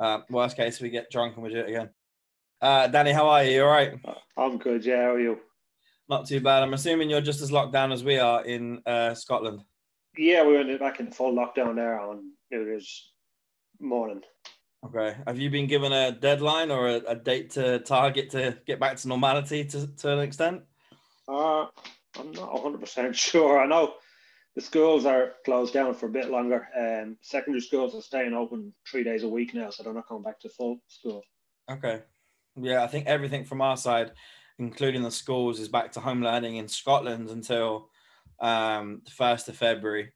Uh, worst case, we get drunk and we do it again. Uh, Danny, how are you? You all right? I'm good. Yeah, how are you? Not too bad. I'm assuming you're just as locked down as we are in uh, Scotland. Yeah, we went back in full lockdown there on New Year's morning. Okay. Have you been given a deadline or a, a date to target to get back to normality to, to an extent? Uh, I'm not 100% sure. I know the schools are closed down for a bit longer. Um, secondary schools are staying open three days a week now, so they're not going back to full school. Okay. Yeah, I think everything from our side, including the schools, is back to home learning in Scotland until um, the 1st of February.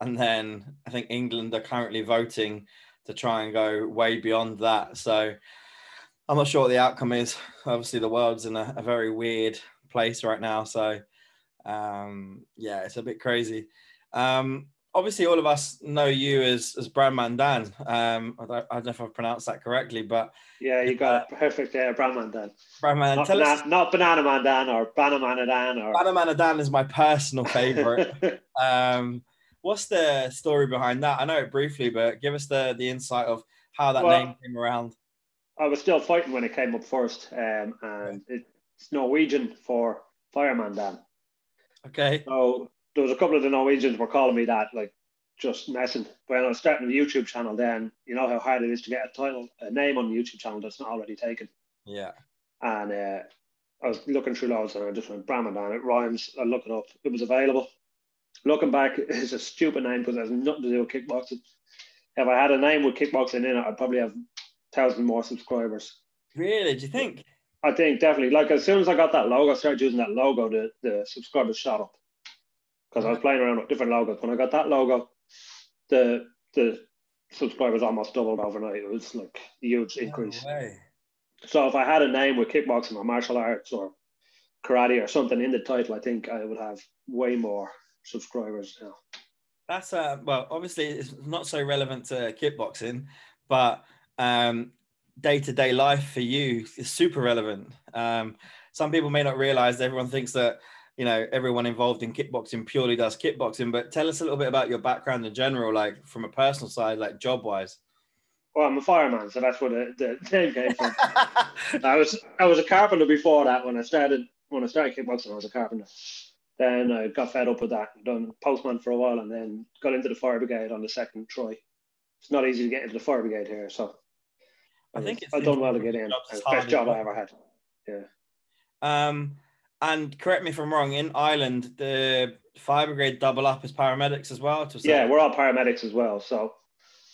And then I think England are currently voting to try and go way beyond that. So I'm not sure what the outcome is. Obviously, the world's in a, a very weird place right now. So um, yeah, it's a bit crazy. Um, obviously, all of us know you as as Brannmanndan. Um, I, don't, I don't know if I've pronounced that correctly, but yeah, you got uh, it perfect. Yeah, Brannmanndan. Brandman, not, tell bana- us. not Banana Man Dan or Banana Dan or Banana Dan is my personal favorite. um, what's the story behind that? I know it briefly, but give us the the insight of how that Well, name came around. I was still fighting when it came up first, um, and it's Norwegian for Fireman Dan. Okay. So there was a couple of the Norwegians were calling me that, like just messing. When I was starting the YouTube channel, then you know how hard it is to get a title, a name on the YouTube channel that's not already taken. Yeah. And uh, I was looking through loads, and I just went Brannmanndan. It rhymes. I look it up. It was available. Looking back, it's a stupid name because it has nothing to do with kickboxing. If I had a name with kickboxing in it, I'd probably have thousand more subscribers. Really? Do you think? I think definitely. Like as soon as I got that logo, I started using that logo. The the subscribers shot up because I was playing around with different logos. When I got that logo, the the subscribers almost doubled overnight. It was like a huge increase. No. So if I had a name with kickboxing or martial arts or karate or something in the title, I think I would have way more subscribers now. That's uh well, obviously it's not so relevant to kickboxing, but um day to day life for you is super relevant. Um, some people may not realize everyone thinks that you know everyone involved in kickboxing purely does kickboxing, but tell us a little bit about your background in general, like from a personal side, like job wise. Well, I'm a fireman, so that's where the, the name came from. I was I was a carpenter before that. When I started when I started kickboxing, I was a carpenter. Then I got fed up with that, done postman for a while, and then got into the fire brigade on the second try. It's not easy to get into the fire brigade here, so I think it's I done well to get in. jobs It's is the hard best job. I ever had. Yeah. Um, and correct me if I'm wrong. In Ireland, the fire brigade double up as paramedics as well. To Yeah, we're all paramedics as well, so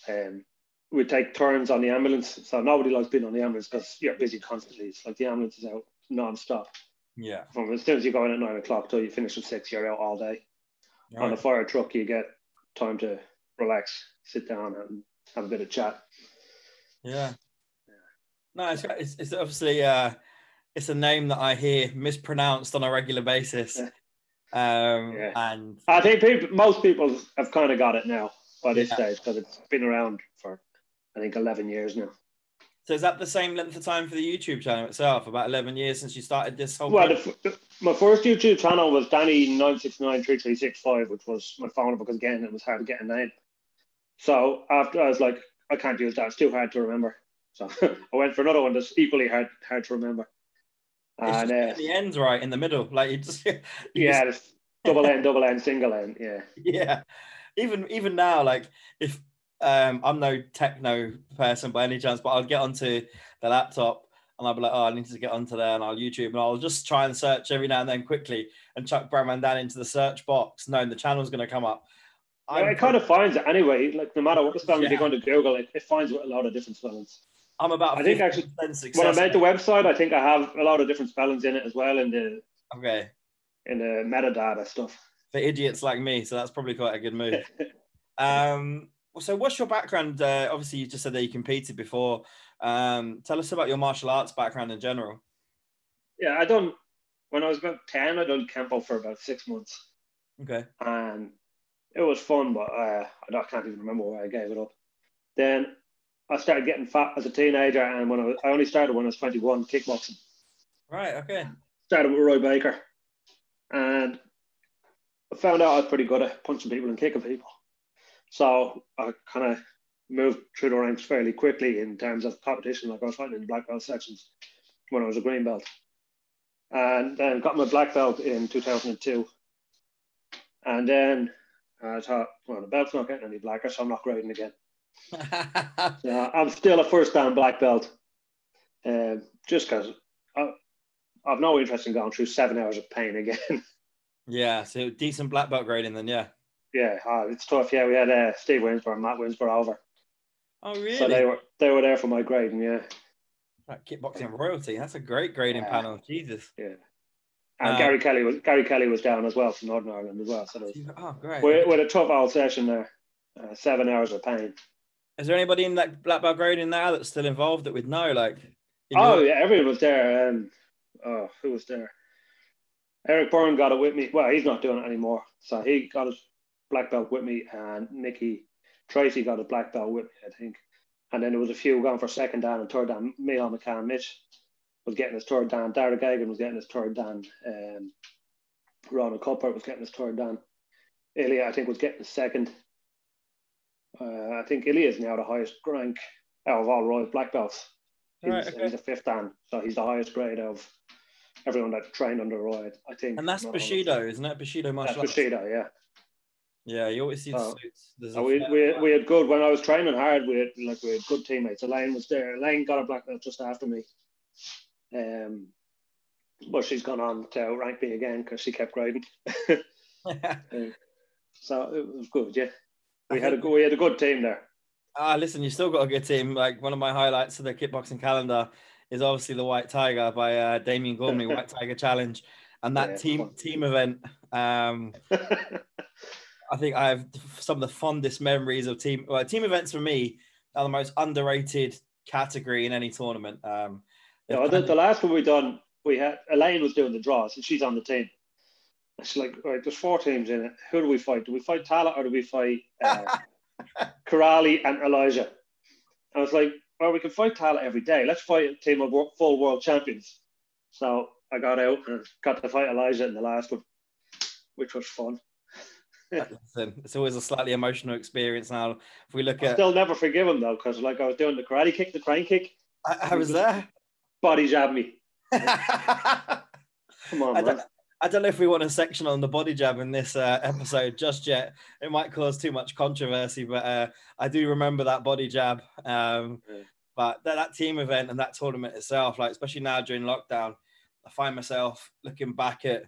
um, we take turns on the ambulance. So nobody likes being on the ambulance because you're busy constantly. It's like the ambulance is out non-stop. yeah. From as soon as you go in at nine o'clock till you finish at six, you're out all day. On the fire truck, you get time to relax, sit down, and have a bit of chat. Yeah. No, it's, it's, it's obviously uh, it's a name that I hear mispronounced on a regular basis. Yeah. Um, Yeah. And I think people, most people have kind of got it now by this Yeah. stage because it's been around for, I think, eleven years now. so is that the same length of time for the YouTube channel itself? About 11 years since you started this whole Well, project? the, my first YouTube channel was Danny nine six nine three three six five, which was my phone because again it was hard to get a name. So after I was like, I can't use that; it's too hard to remember. So I went for another one that's equally hard hard to remember. And uh, the ends right in the middle. Like you just, you yeah, just- double N, double N, single N. Yeah, yeah. Even even now, like if um, I'm no techno person by any chance, but I'll get onto the laptop and I'll be like, oh, I need to get onto there, and I'll YouTube and I'll just try and search every now and then quickly and chuck Brannmanndan into the search box, knowing the channel's going to come up. I'm, it kind of finds it anyway. Like no matter what the spelling Yeah. you're going to Google, it, it finds a lot of different spellings. I'm about I think actually. When I made the website, I think I have a lot of different spellings in it as well in the okay, in the metadata stuff. for idiots like me, so that's probably quite a good move. um, so what's your background? Uh, obviously, you just said that you competed before. Um, tell us about your martial arts background in general. Yeah, I done when I was about ten. I done Kempo for about six months, Okay. and it was fun, but uh, I I can't even remember why I gave it up. Then I started getting fat as a teenager, and when I, was, I only started when I was twenty one kickboxing. Right. Okay. Started with Roy Baker, and I found out I was pretty good at punching people and kicking people. So I kind of moved through the ranks fairly quickly in terms of competition. Like I was fighting in black belt sections when I was a green belt, and then got my black belt in 2002. And then I thought, well, the belt's not getting any blacker, so I'm not grading again. so I'm still a first dan black belt, uh, just because I've no interest in going through seven hours of pain again. yeah, so decent black belt grading then, yeah. Yeah, uh, it's tough. Yeah, we had uh, Steve Winsborough and Matt Winsborough over. Oh, really? So they were they were there for my grading. Yeah. That kickboxing royalty. That's a great grading yeah. panel. Jesus. Yeah. And um, Gary Kelly was Gary Kelly was down as well from Northern Ireland as well. So was, oh, great. We, we had a tough old session there. Uh, seven hours of pain. Is there anybody in that black belt grading now that's still involved that would know? Like, oh your... yeah, everyone was there. and oh, who was there? Eric Byrne got it with me. Well, he's not doing it anymore. So he got his black belt with me, and Nicky Tracy got a black belt with me, I think. And then there was a few going for second down and third dan. Michael McCann, Mitch was getting his third down. Derek Gagan was getting his third down. Um, Ronald Cuthbert was getting his third down. Ilya, I think, was getting his second. Uh, I think Ilya is now the highest rank out of all Royal black belts. He's, right, okay. he's a fifth dan, so he's the highest grade of everyone that trained under Roy. I think. And that's Bushido, isn't it? Bushido martial That's Bushido, yeah. Yeah, you always see the oh. suits. we, we, we had good when I was training hard. We had like we had good teammates. Elaine was there. Elaine got a black belt just after me. Um, but she's gone on to outrank me again because she kept grading. so it was good. Yeah, we had a good, we had a good team there. Ah, listen, you still got a good team. Like one of my highlights of the kickboxing calendar is obviously the White Tiger by uh, Damien Gormley, White Tiger Challenge, and that yeah, team team event. Um, I think I have some of the fondest memories of team well, team events for me are the most underrated category in any tournament. Um, yeah, the, the, last one we done, we had Elaine was doing the draws and she's on the team. It's like, right, there's four teams in it. Who do we fight? Do we fight Tala or do we fight uh, Karali and Elijah? I was like, well, we can fight Tala every day. Let's fight a team of full world champions. So I got out and got to fight Elijah in the last one, which was fun. Listen, it's always a slightly emotional experience now. If we look I at, still never forgive him though, because like I was doing the karate kick, the crane kick. I, I was there. Body jab me. Come on, man. I don't know if we want a section on the body jab in this uh, episode just yet. It might cause too much controversy, but uh, I do remember that body jab. Um, yeah. But that, that team event and that tournament itself, like especially now during lockdown, I find myself looking back at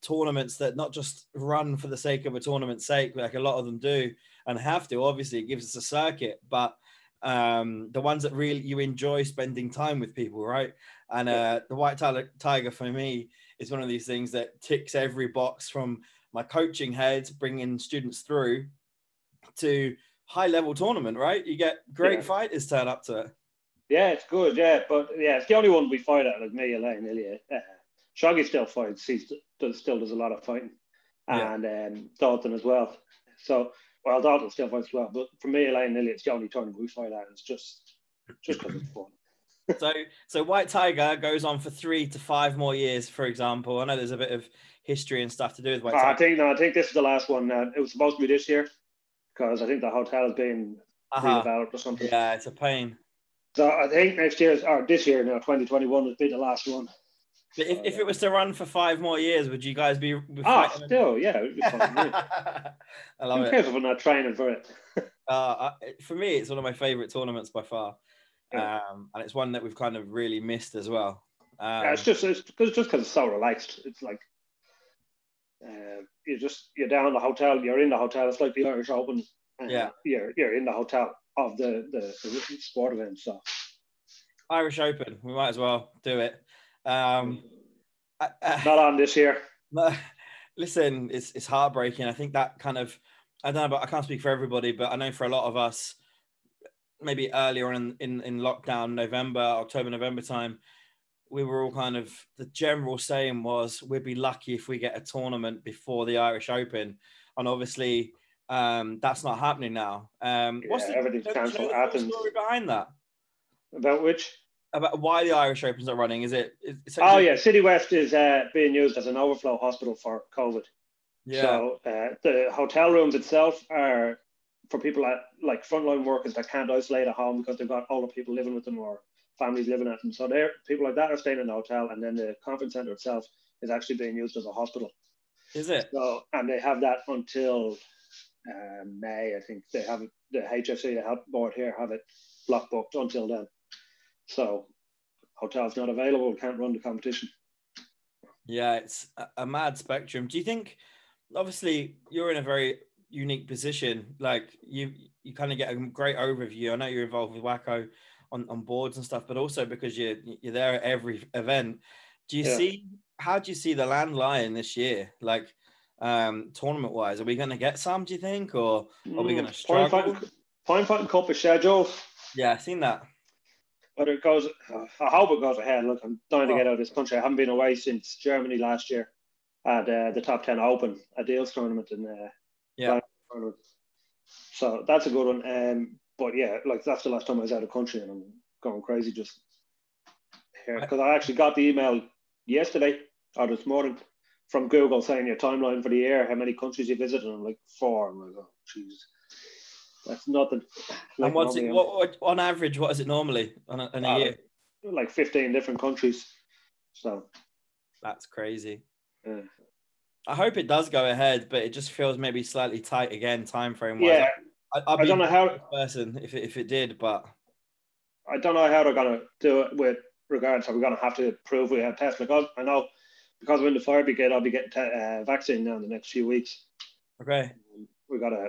tournaments that not just run for the sake of a tournament's sake, like a lot of them do and have to. Obviously, it gives us a circuit, but um, the ones that really you enjoy spending time with people, right? And uh, the White Tiger for me is one of these things that ticks every box from my coaching head, bringing students through to high level tournament, right? You get great yeah. fighters turn up to it. Yeah, it's good. Yeah, but yeah, it's the only one we fight at, like me, Elaine, Ilya. Uh, Shaggy still fights. He does, still does a lot of fighting, and yeah. um, Dalton as well. So, well, Dalton still fights as well. But for me, Elaine Lilly, it's the only tournament we fight at. It's just just because it's fun. So, so White Tiger goes on for three to five more years, for example. I know there's a bit of history and stuff to do with White Tiger. I think no, I think this is the last one. Uh, it was supposed to be this year because I think the hotel has been uh-huh. redeveloped or something. Yeah, it's a pain. So I think next year, or this year now, 2021 would be the last one. But if, if it was to run for five more years, would you guys be? be ah, still, yeah. I love Who cares it. if I'm not training for it? uh, for me, it's one of my favourite tournaments by far. Um, and it's one that we've kind of really missed as well. Um, yeah, it's just it's just because it's so relaxed. It's like uh, you just you're down the hotel, you're in the hotel. It's like the Irish Open. yeah, you're you're in the hotel of the the, the sport event. So Irish Open, we might as well do it. Um, Not on this year. Listen, it's it's heartbreaking. I think that kind of I don't know, but I can't speak for everybody, but I know for a lot of us, maybe earlier in in, in lockdown, November, October, November time, we were all kind of the general saying was we'd be lucky if we get a tournament before the Irish Open, and obviously um, that's not happening now. Um, yeah, what's the, everything's cancelled. You know story behind that? About which? about why the Irish Open's not running? Is it? Is oh yeah, City West is uh, being used as an overflow hospital for COVID. Yeah. So uh, the hotel rooms itself are for people that like frontline workers that can't isolate at home because they've got older people living with them or families living at them. So there, people like that are staying in the hotel, and then the conference center itself is actually being used as a hospital. Is it? So, and they have that until um, May, I think. They have the HSE, the health board here, have it block booked until then. So, hotels not available, can't run the competition. Yeah, it's a, a mad spectrum. Do you think? Obviously, you're in a very unique position. Like you, you kind of get a great overview. I know you're involved with WAKO on, on boards and stuff, but also because you're you're there at every event. Do you yeah. see how do you see the land lying this year? Like um tournament wise, are we going to get some? Do you think, or are we going to mm, struggle? Point fighting cup is scheduled. Yeah, I've seen that. But it goes. I hope it goes ahead. Look, I'm dying to get out of this country. I haven't been away since Germany last year at uh, the top ten Open, a Deals tournament in uh, yeah. So that's a good one. Um, but yeah, like that's the last time I was out of country, and I'm going crazy just here because I actually got the email yesterday or this morning from Google saying your timeline for the year, how many countries you visited, and I'm like four. I'm like, oh, jeez, that's nothing. Like and what's it? What, what, on average? What is it normally on a, in a uh, year? Like 15 different countries. So that's crazy. Yeah. I hope it does go ahead, but it just feels maybe slightly tight again, time frame wise. Yeah, I, I don't know how person if it, if it did, but I don't know how they're gonna do it with regards. Are we gonna have to prove we have tests? Because I know because we're in the fire brigade, I'll be getting te- uh, vaccine now in the next few weeks. Okay. We got a,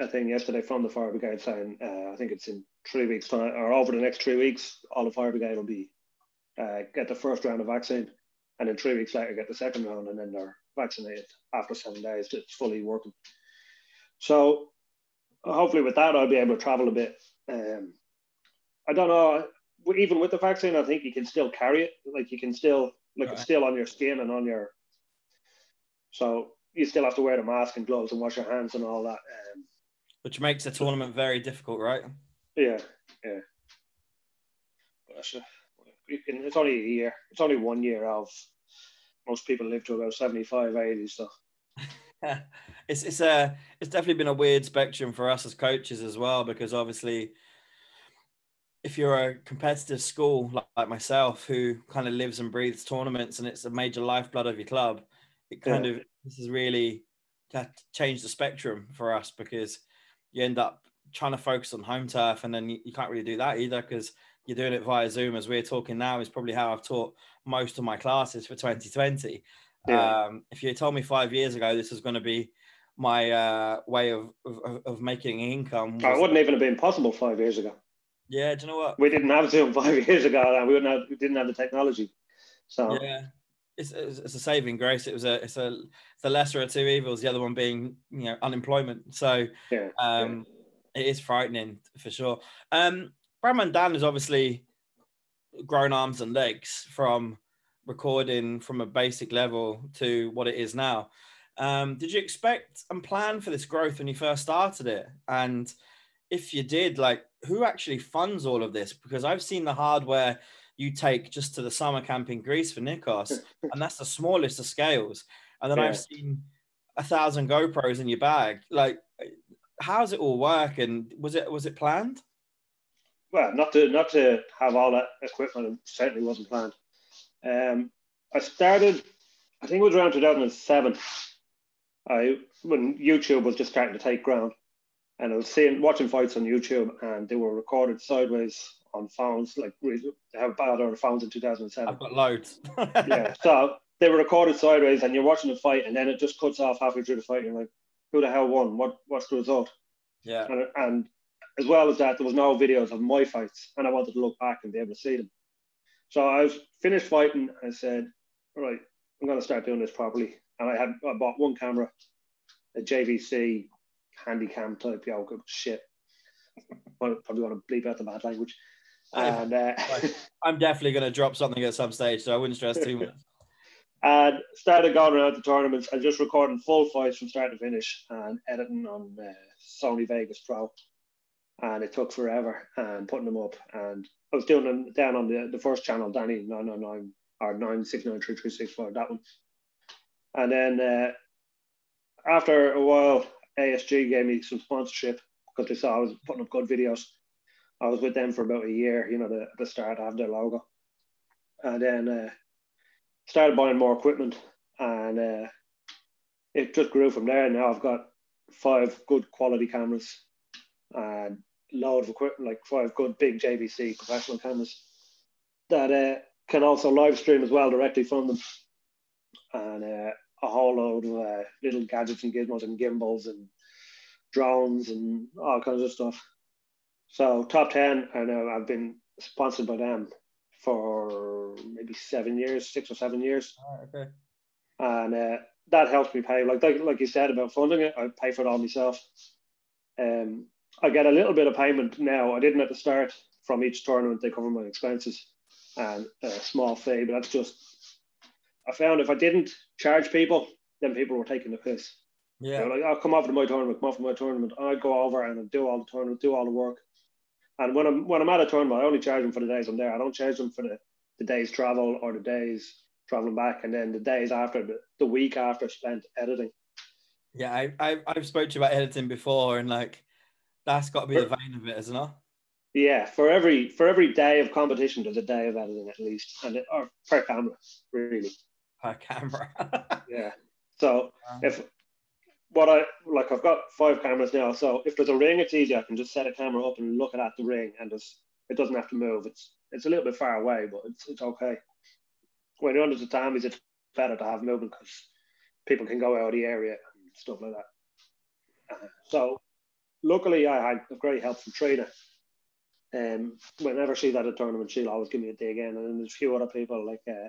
a thing yesterday from the fire brigade saying uh, I think it's in three weeks time or over the next three weeks, all the fire brigade will be uh, get the first round of vaccine, and then three weeks later get the second round, and then they're vaccinated after seven days. It's fully working. So hopefully with that I'll be able to travel a bit. Um, I don't know. Even with the vaccine, I think you can still carry it. Like you can still like right. it's still on your skin and on your. So you still have to wear the mask and gloves and wash your hands and all that. Um, Which makes the tournament very difficult, right? Yeah, yeah. But it's only a year. It's only one year of most people live to about 75, 80. So it's it's a it's definitely been a weird spectrum for us as coaches as well because obviously if you're a competitive school like, like myself who kind of lives and breathes tournaments and it's a major lifeblood of your club it kind yeah. of this is really changed the spectrum for us because you end up trying to focus on home turf and then you, you can't really do that either because you're doing it via zoom as we're talking now is probably how i've taught most of my classes for 2020 yeah. Um, if you told me five years ago this was going to be my uh, way of, of, of making income, was, it wouldn't even have been possible five years ago. Yeah, do you know what? We didn't have Zoom five years ago, and we wouldn't have, we didn't have the technology. So yeah, it's, it's, a saving grace. It was a it's a it's the lesser of two evils. The other one being you know unemployment. So yeah, um, yeah. it is frightening for sure. Um, Brannmanndan has obviously grown arms and legs from recording from a basic level to what it is now. Um, did you expect and plan for this growth when you first started it? And if you did, like, who actually funds all of this? Because I've seen the hardware you take just to the summer camp in Greece for Nikos, and that's the smallest of scales. And then yeah. I've seen a thousand GoPros in your bag. Like, how does it all work? And was it was it planned? Well, not to not to have all that equipment certainly wasn't planned. Um, I started, I think it was around 2007. I when YouTube was just starting to take ground, and I was seeing watching fights on YouTube, and they were recorded sideways on phones, like how bad are the phones in 2007. I've got loads. yeah, so they were recorded sideways, and you're watching the fight, and then it just cuts off halfway through the fight. And you're like, who the hell won? What what's the result? Yeah. And, and as well as that, there was no videos of my fights, and I wanted to look back and be able to see them. So I was finished fighting. I said, all right, I'm going to start doing this properly. And I had I bought one camera, a JVC Handycam type of shit. Probably want to bleep out the bad language. And uh, I'm definitely going to drop something at some stage, so I wouldn't stress too much. and started going around the tournaments and just recording full fights from start to finish and editing on uh, Sony Vegas Pro. And it took forever and putting them up. And I was doing them down on the, the first channel, Danny 999 or 9693365, that one. And then uh, after a while, ASG gave me some sponsorship because they saw I was putting up good videos. I was with them for about a year, you know, the, the start of their logo. And then uh, started buying more equipment and uh, it just grew from there. Now I've got five good quality cameras and load of equipment, like five good big JVC professional cameras that uh, can also live stream as well directly from them. And uh, a whole load of uh, little gadgets and gizmos and gimbals and drones and all kinds of stuff. So top ten, I know I've been sponsored by them for maybe seven years, six or seven years. Oh, okay. And uh, that helps me pay. Like, like like you said about funding it, I pay for it all myself. Um, I get a little bit of payment now. I didn't at the start from each tournament. They cover my expenses and a small fee, but that's just. I found if I didn't charge people, then people were taking the piss. Yeah. You know, like, I'll come over to my tournament, come over to my tournament. I'd go over and I'd do all the tournament, do all the work. And when I'm when I'm at a tournament, I only charge them for the days I'm there. I don't charge them for the, the day's travel or the days traveling back, and then the days after the, the week after spent editing. Yeah, I, I I've spoke to you about editing before, and like that's got to be the vein of it, isn't it? Yeah, for every for every day of competition, there's a day of editing at least, and it, or per camera, really. Per camera. yeah. So if what I like, I've got five cameras now. So if there's a ring, it's easy. I can just set a camera up and look at the ring, and just it doesn't have to move. It's it's a little bit far away, but it's it's okay. When you're under the tatamis, it's better to have movement because people can go out of the area and stuff like that. Uh, so luckily, I had a great help from Trina. Um, whenever she's at a tournament, she'll always give me a dig in, and then there's a few other people like uh,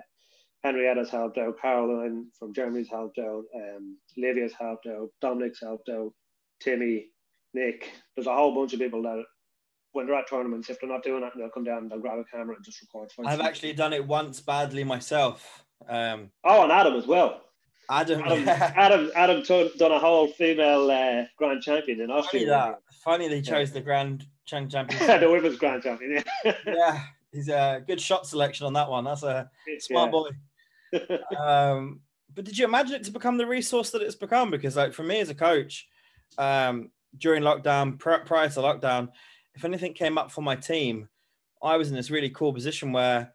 Henrietta's helped out, Caroline from Germany's helped out, um, Livia's helped out, Dominic's helped out, Timmy, Nick. There's a whole bunch of people that when they're at tournaments, if they're not doing it, they'll come down, they'll grab a camera and just record. I've actually done it once badly myself. Um, oh, and Adam as well. Adam, Adam, Adam, Adam done a whole female uh, grand champion in Austria. Funny, that. Funny they chose yeah. the grand champion. the women's grand champion. Yeah. yeah, he's a good shot selection on that one. That's a smart yeah. boy. um, but did you imagine it to become the resource that it's become? Because, like, for me as a coach, um, during lockdown, pr- prior to lockdown, if anything came up for my team, I was in this really cool position where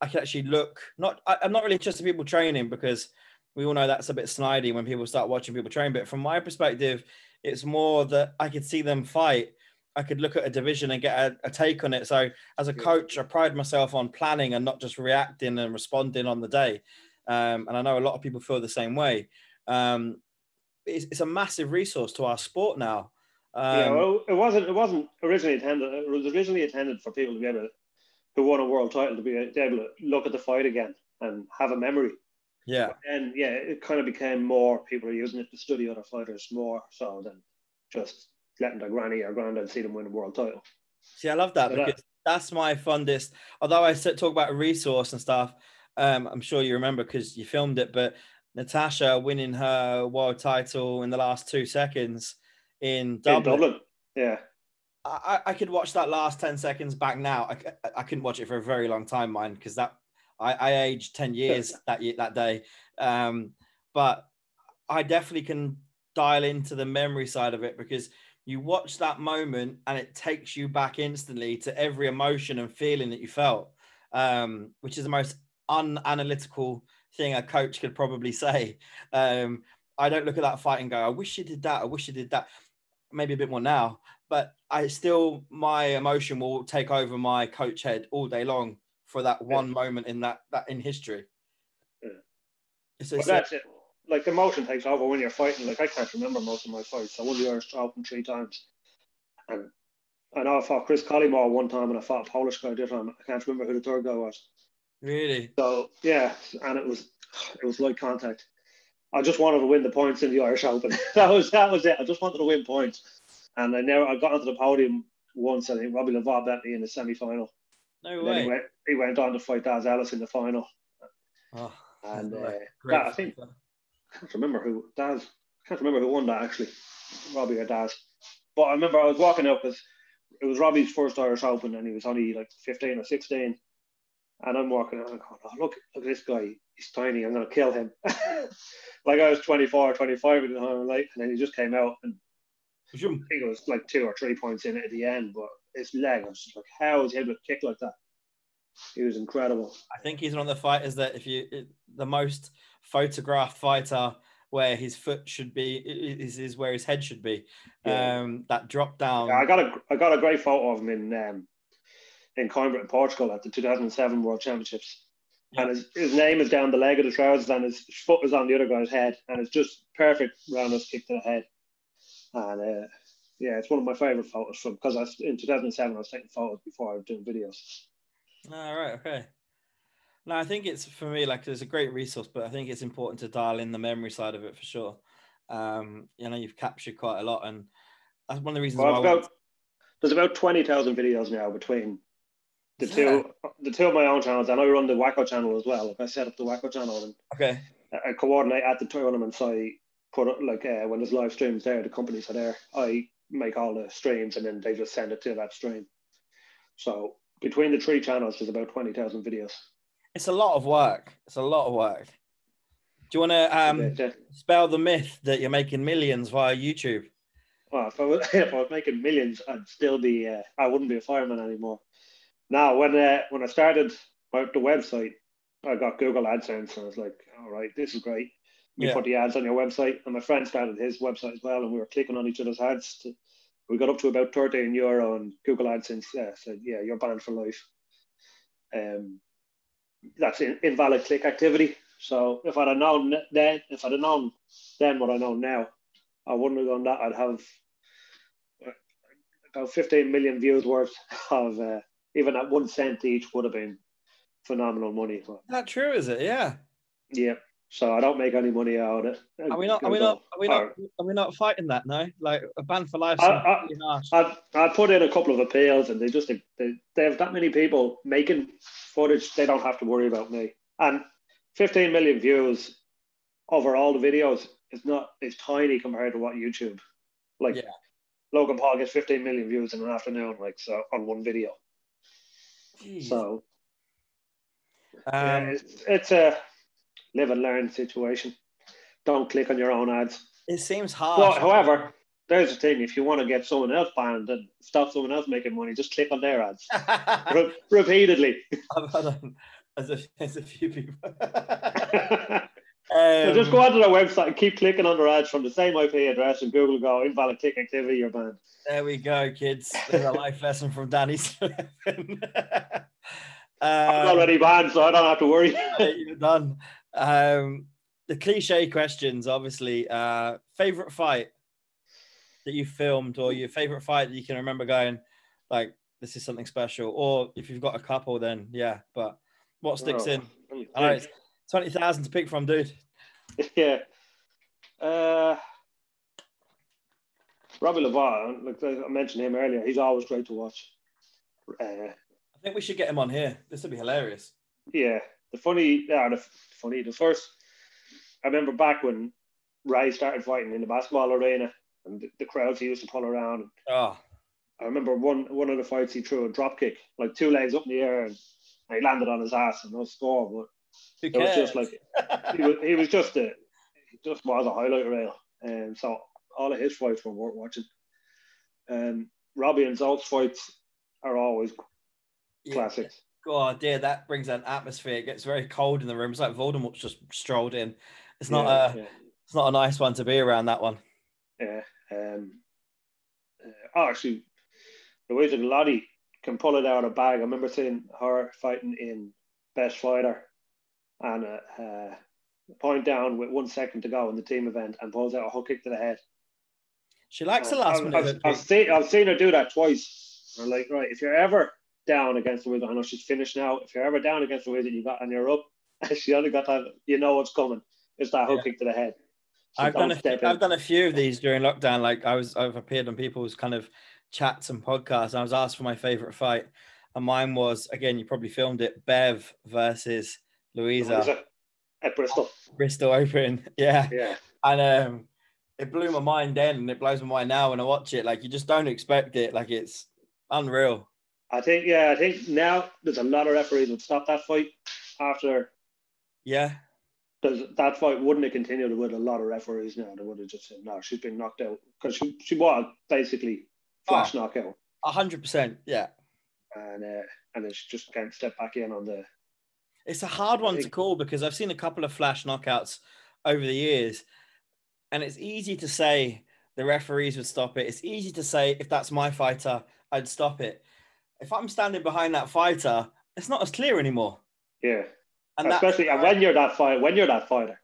I could actually look. Not, I, I'm not really interested in people training because we all know that's a bit snidey when people start watching people train. But from my perspective, it's more that I could see them fight. I could look at a division and get a, a take on it. So as a coach, I pride myself on planning and not just reacting and responding on the day. Um, and I know a lot of people feel the same way. Um, it's, it's, a massive resource to our sport now. Um, yeah, well, it wasn't. It wasn't originally intended. It was originally intended for people to be able to, who won a world title to be able to look at the fight again and have a memory yeah. And yeah, it kind of became more people are using it to study other fighters more so than just letting their granny or granddad see them win a world title. See, I love that so because that, that's my fondest. Although I talk about resource and stuff, um, I'm sure you remember because you filmed it, but Natasha winning her world title in the last two seconds in Dublin. In Dublin. Yeah. I, I could watch that last 10 seconds back now. I, I couldn't watch it for a very long time, mind, because that I, I aged 10 years that year, that day. Um, but I definitely can dial into the memory side of it because you watch that moment and it takes you back instantly to every emotion and feeling that you felt, um, which is the most unanalytical thing a coach could probably say. Um, I don't look at that fight and go, I wish you did that. I wish you did that. Maybe a bit more now, but I still, my emotion will take over my coach head all day long for that one yeah. moment in that that in history. Yeah. Well, that's it. Like emotion takes over when you're fighting. Like I can't remember most of my fights. I won the Irish Open three times, and I know I fought Chris Collymore one time, and I fought a Polish guy the other time. I can't remember who the third guy was. Really? So yeah, and it was it was like contact. I just wanted to win the points in the Irish Open. that was that was it. I just wanted to win points, and I never I got onto the podium once. I think Robbie Lavoie beat me in the semi final. No way. He went, he went, on to fight Daz Ellis in the final. Oh, and uh, that, I think I can't remember who Daz. I can't remember who won that actually, Robbie or Daz. But I remember I was walking up because it was Robbie's first Irish Open, and he was only like fifteen or sixteen. And I'm walking out and I'm going, oh, look, look at this guy. He's tiny. I'm going to kill him. like I was 24 or 25 at the time, like, and then he just came out and I think it was like two or three points in it at the end, but his leg, I was just like, how is he able to kick like that? He was incredible. I think he's one of the fighters that if you the most photographed fighter where his foot should be is, is where his head should be. Yeah. Um, that drop down. Yeah, I got a I got a great photo of him in um, in Coimbra in Portugal at the 2007 World Championships. Yeah. And his, his name is down the leg of the trousers, and his foot is on the other guy's head, and it's just perfect roundhouse kick to the head. And uh, yeah, it's one of my favorite photos from because I in 2007 I was taking photos before I was doing videos. All right, okay. No, I think it's for me like it's a great resource, but I think it's important to dial in the memory side of it for sure. Um, you know, you've captured quite a lot, and that's one of the reasons well, why. About, there's about twenty thousand videos now between the yeah. two, the two of my own channels, I and I run the WAKO channel as well. Like I set up the WAKO channel and okay, I coordinate at the tournament. So I put it like uh, when there's live streams there, the companies are there. I make all the streams, and then they just send it to that stream. So between the three channels, there's about twenty thousand videos. It's a lot of work. It's a lot of work. Do you want to um, yeah. spell the myth that you're making millions via YouTube? Well, if I was, if I was making millions, I'd still be. Uh, I wouldn't be a fireman anymore. Now, when uh, when I started the website, I got Google AdSense, and I was like, "All right, this is great." You yeah. put the ads on your website, and my friend started his website as well, and we were clicking on each other's ads. To, we got up to about 13 euro, on Google AdSense uh, said, "Yeah, you're banned for life." Um, that's in, invalid click activity. So if I'd have known then, if I'd have known then what I know now, I wouldn't have done that. I'd have about 15 million views worth of uh, even at one cent each would have been phenomenal money. But, Not true, is it? Yeah. Yeah. So I don't make any money out of it. Are we not? Are we not? Are we not? Are we not fighting that now? Like a ban for life. I, I, I, put in a couple of appeals, and they just they, they have that many people making footage. They don't have to worry about me. And 15 million views over all the videos is not is tiny compared to what YouTube. Like yeah. Logan Paul gets 15 million views in an afternoon, like so on one video. Jeez. So um, yeah, it's, it's a live and learn situation. Don't click on your own ads. It seems hard. however, there's the thing: if you want to get someone else banned and stop someone else making money, just click on their ads Re- repeatedly. as a, as a few people. Um, so just go onto their website and keep clicking on their ads from the same IP address, and Google go invalid click activity. You're banned. There we go, kids. There's a life lesson from Danny I'm already banned, so I don't have to worry. You're done. Um, the cliche questions, obviously. Uh, favorite fight that you filmed, or your favorite fight that you can remember going, like this is something special. Or if you've got a couple, then yeah. But what sticks oh, in? All right, twenty thousand to pick from, dude. Yeah. Uh, Robbie Lavoie, like I mentioned him earlier, he's always great to watch. Uh, I think we should get him on here. This would be hilarious. Yeah, the funny, yeah, the funny, the first. I remember back when Ray started fighting in the basketball arena, and the, the crowds he used to pull around. Oh. I remember one one of the fights he threw a drop kick, like two legs up in the air, and, and he landed on his ass and no score. But it was just like he was, he was just a he just was a highlight reel, and so all of his fights were worth watching. And Robbie and Zolt's fights are always classics. God, dear, that brings an atmosphere. It gets very cold in the room. It's like Voldemort's just strolled in. It's not yeah, a, yeah. it's not a nice one to be around. That one. Yeah. Um, uh, oh, actually, Louisa Lottie can pull it out of a bag. I remember seeing her fighting in Best Fighter, and uh, uh, point down with one second to go in the team event, and pulls out a hook kick to the head. She likes the last minute. I've, I've, seen, I've seen her do that twice. I'm like, right, if you're ever down against the wizard. I know she's finished now. If you're ever down against the wizard, you got and you're up. she only got that. You know what's coming. It's that hook yeah. kick to the head. I've done a few, I've done a few of these during lockdown. Like I was, I've appeared on people's kind of chats and podcasts. I was asked for my favorite fight, and mine was again. You probably filmed it. Bev versus Louisa at Bristol. Bristol Open. Yeah. Yeah. And um, it blew my mind then, and it blows my mind now when I watch it. Like you just don't expect it. Like it's unreal. I think, yeah, I think now there's a lot of referees would stop that fight after. Yeah. because that fight wouldn't have continued with a lot of referees now. They would have just said, no, she's been knocked out because she, she was basically flash oh, knockout. A hundred percent, yeah. And uh, and then she just can't step back in on the. It's a hard one to call because I've seen a couple of flash knockouts over the years, and it's easy to say the referees would stop it. It's easy to say if that's my fighter, I'd stop it. If I'm standing behind that fighter, it's not as clear anymore. Yeah, and especially and when you're that fighter, when you're that fighter,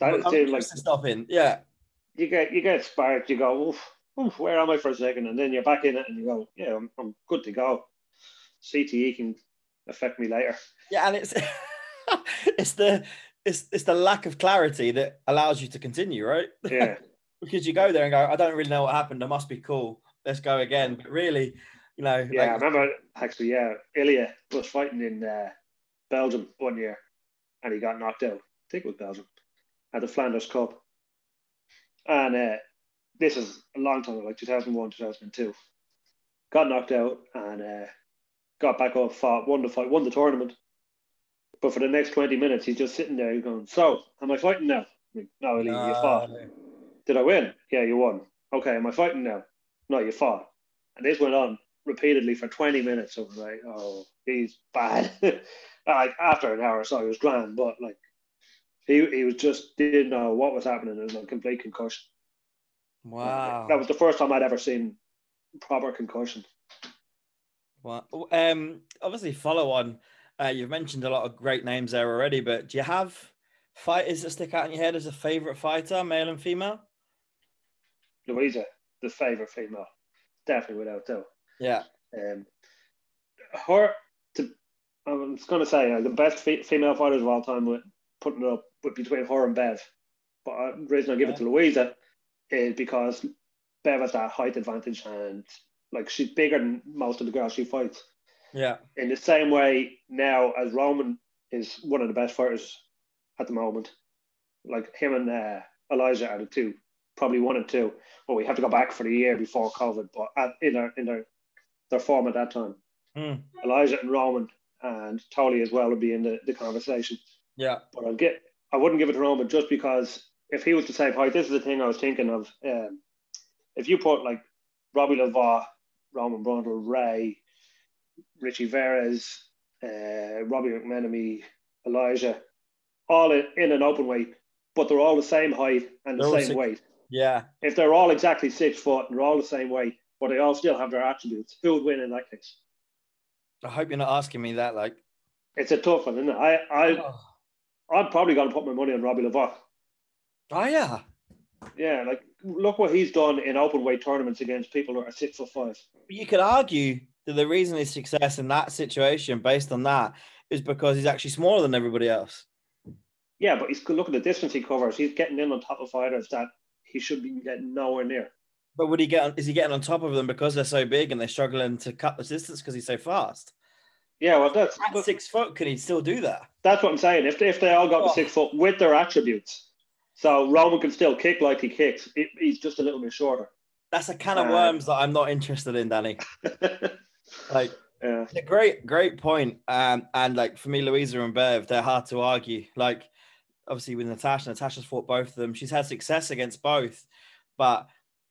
that's like stopping. Yeah, you get you get sparked. You go, oof, oof, where am I for a second? And then you're back in it, and you go, yeah, I'm, I'm good to go. CTE can affect me later. Yeah, and it's it's the it's it's the lack of clarity that allows you to continue, right? Yeah. because you go there and go, I don't really know what happened. I must be cool. Let's go again. But really, you know. Yeah, like, I remember actually. Yeah, Ilya was fighting in uh, Belgium one year, and he got knocked out. I think it was Belgium at the Flanders Cup, and uh, this is a long time, ago, like 2001, 2002. Got knocked out and uh, got back up, fought, won the fight, won the tournament. But for the next 20 minutes, he's just sitting there going, So, am I fighting now? Like, no, Lee, you fought. Did I win? Yeah, you won. Okay, am I fighting now? No, you fought. And this went on repeatedly for 20 minutes. I was like, oh, he's bad. like after an hour or so, he was grand, but like he, he was just didn't know what was happening. It was a complete concussion. Wow. That was the first time I'd ever seen proper concussion. Well, um, obviously, follow on. Uh, you've mentioned a lot of great names there already, but do you have fighters that stick out in your head as a favorite fighter, male and female? Louisa, the favorite female, definitely without doubt. Yeah. Um, her to, I was going to say uh, the best female fighters of all time, with putting it up with between her and Bev. But uh, the reason I give it to Louisa is because Bev has that height advantage and like she's bigger than most of the girls she fights. Yeah. In the same way now as Roman is one of the best fighters at the moment. Like him and uh, Elijah are the two, probably one and two. Well, we have to go back for the year before COVID, but at, in their in their their form at that time, mm. Elijah and Roman and Tolly as well would be in the, the conversation. Yeah, but I'll get I wouldn't give it to Roman just because if he was to same height, this is the thing I was thinking of. Um, if you put like Robbie Lavoie, Roman Brundle, Ray, Richie Veres, uh, Robbie McMenemy, Elijah, all in, in, an open weight, but they're all the same height and the they're same six, weight. Yeah. If they're all exactly six foot and they're all the same weight, but they all still have their attributes, who would win in that case? I hope you're not asking me that. Like, it's a tough one, isn't it? I, I, oh. I'm probably going to put my money on Robbie Lavoie. Oh yeah, yeah. Like look what he's done in open weight tournaments against people who are six foot five. You could argue that the reason his success in that situation, based on that, is because he's actually smaller than everybody else. Yeah, but he's look at the distance he covers. He's getting in on top of fighters that he should be getting nowhere near. But would he get? Is he getting on top of them because they're so big and they're struggling to cut the distance because he's so fast? Yeah, well, that's at six foot. Can he still do that? That's what I'm saying. If if they all got oh. to six foot with their attributes, so Roman can still kick like he kicks. It, he's just a little bit shorter. That's a can of uh, worms that I'm not interested in, Danny. like, yeah. a great, great point. Um, and like for me, Louisa and Bev, they're hard to argue. Like, obviously with Natasha, Natasha's fought both of them. She's had success against both, but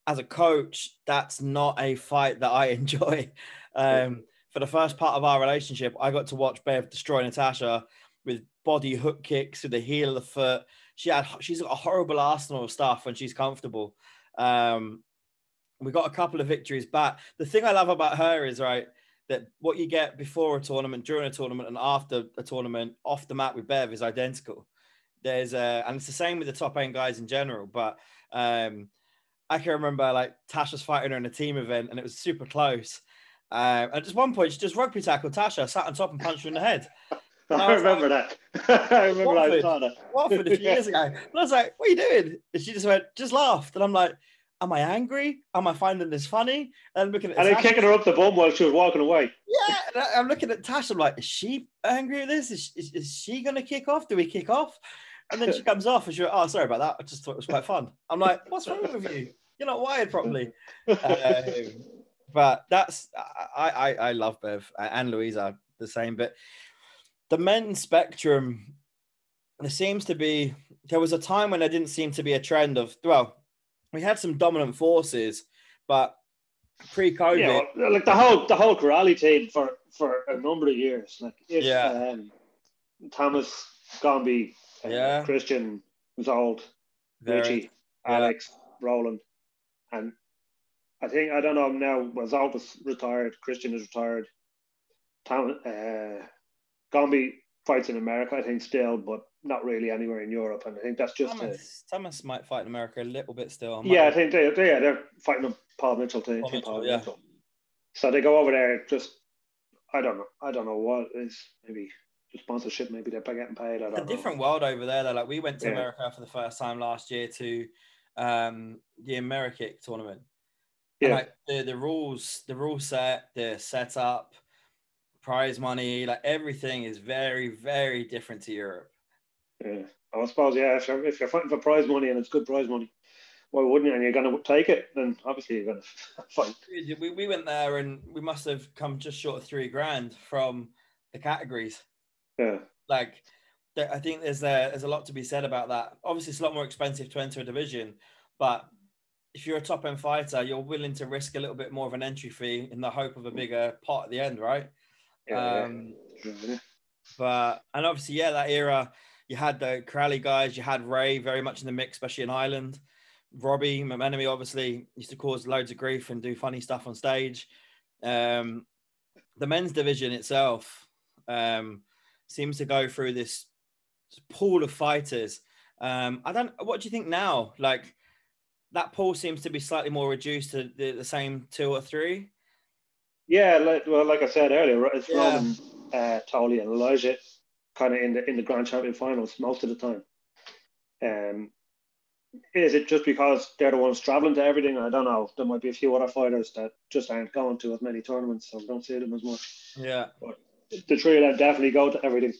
as a coach, that's not a fight that I enjoy. Um, for the first part of our relationship, I got to watch Bev destroy Natasha with body hook kicks with the heel of the foot she had she's got a horrible arsenal of stuff when she's comfortable. Um, we got a couple of victories back. The thing I love about her is right that what you get before a tournament, during a tournament, and after a tournament off the mat with Bev is identical. There's a, and it's the same with the top end guys in general. But um, I can remember like Tasha's fighting her in a team event, and it was super close. Uh, at just one point, she just rugby tackled Tasha, sat on top and punched her in the head. I, remember like, that. I remember Watford, I that. Watford a few years ago. And I was like, what are you doing? And she just went, just laughed. And I'm like, am I angry? Am I finding this funny? And I'm looking at And then kicking her up the bum while she was walking away. Yeah. I'm looking at Tash. I'm like, is she angry at this? Is, is, is she going to kick off? Do we kick off? And then she comes off and she went, oh, sorry about that. I just thought it was quite fun. I'm like, what's wrong with you? You're not wired properly. Um, but that's, I, I, I love Bev and Louisa the same. But the men's spectrum, there seems to be there was a time when there didn't seem to be a trend of well, we had some dominant forces, but pre-COVID, Yeah, well, like the whole the whole Corrali team for for a number of years. Like if Yeah. um, Thomas Gombe, uh, Yeah. Christian was old, very- Richie, Alex, Roland, and I think I don't know now. Was was retired? Christian is retired. Tom uh, Gombe fights in America, I think, still, but not really anywhere in Europe. And I think that's just a, Thomas, Thomas might fight in America a little bit still. Might- yeah. I think they, they yeah, they're fighting Paul Mitchell team. Paul Mitchell, Paul yeah. Mitchell. So they go over there. Just I don't know. I don't know what is maybe the sponsorship. Maybe they're getting paid. I It's don't a know. different world over there. Though. Like we went to Yeah. America for the first time last year to um, the Amerikick tournament. And, Yeah, like the, the rules, the rule set, the setup, prize money, like everything is very, very different to Europe. yeah. I suppose yeah. If you're, if you're fighting for prize money and it's good prize money, why wouldn't you? And you're going to take it, then obviously you're going to fight. We, we went there and we must have come just short of three grand from the categories. Yeah, Like, I think there's a, there's a lot to be said about that. Obviously, it's a lot more expensive to enter a division, but if you're a top end fighter, you're willing to risk a little bit more of an entry fee in the hope of a bigger pot at the end, right? yeah, um, yeah. But and obviously, yeah, that era you had the Crowley guys, you had Ray very much in the mix, especially in Ireland. Robbie McMenemy obviously used to cause loads of grief and do funny stuff on stage. Um, the men's division itself um, seems to go through this pool of fighters. Um, I don't. What do you think now? Like that pool seems to be slightly more reduced to the, the same two or three. Yeah, like well, like I said earlier, it's Yeah. Roman, uh, Tolly, and Elijah kind of in the in the Grand Champion finals most of the time. Um, is it just because they're the ones traveling to everything? I don't know. There might be a few other fighters that just aren't going to as many tournaments, so I don't see them as much. Yeah, The three of them definitely go to everything,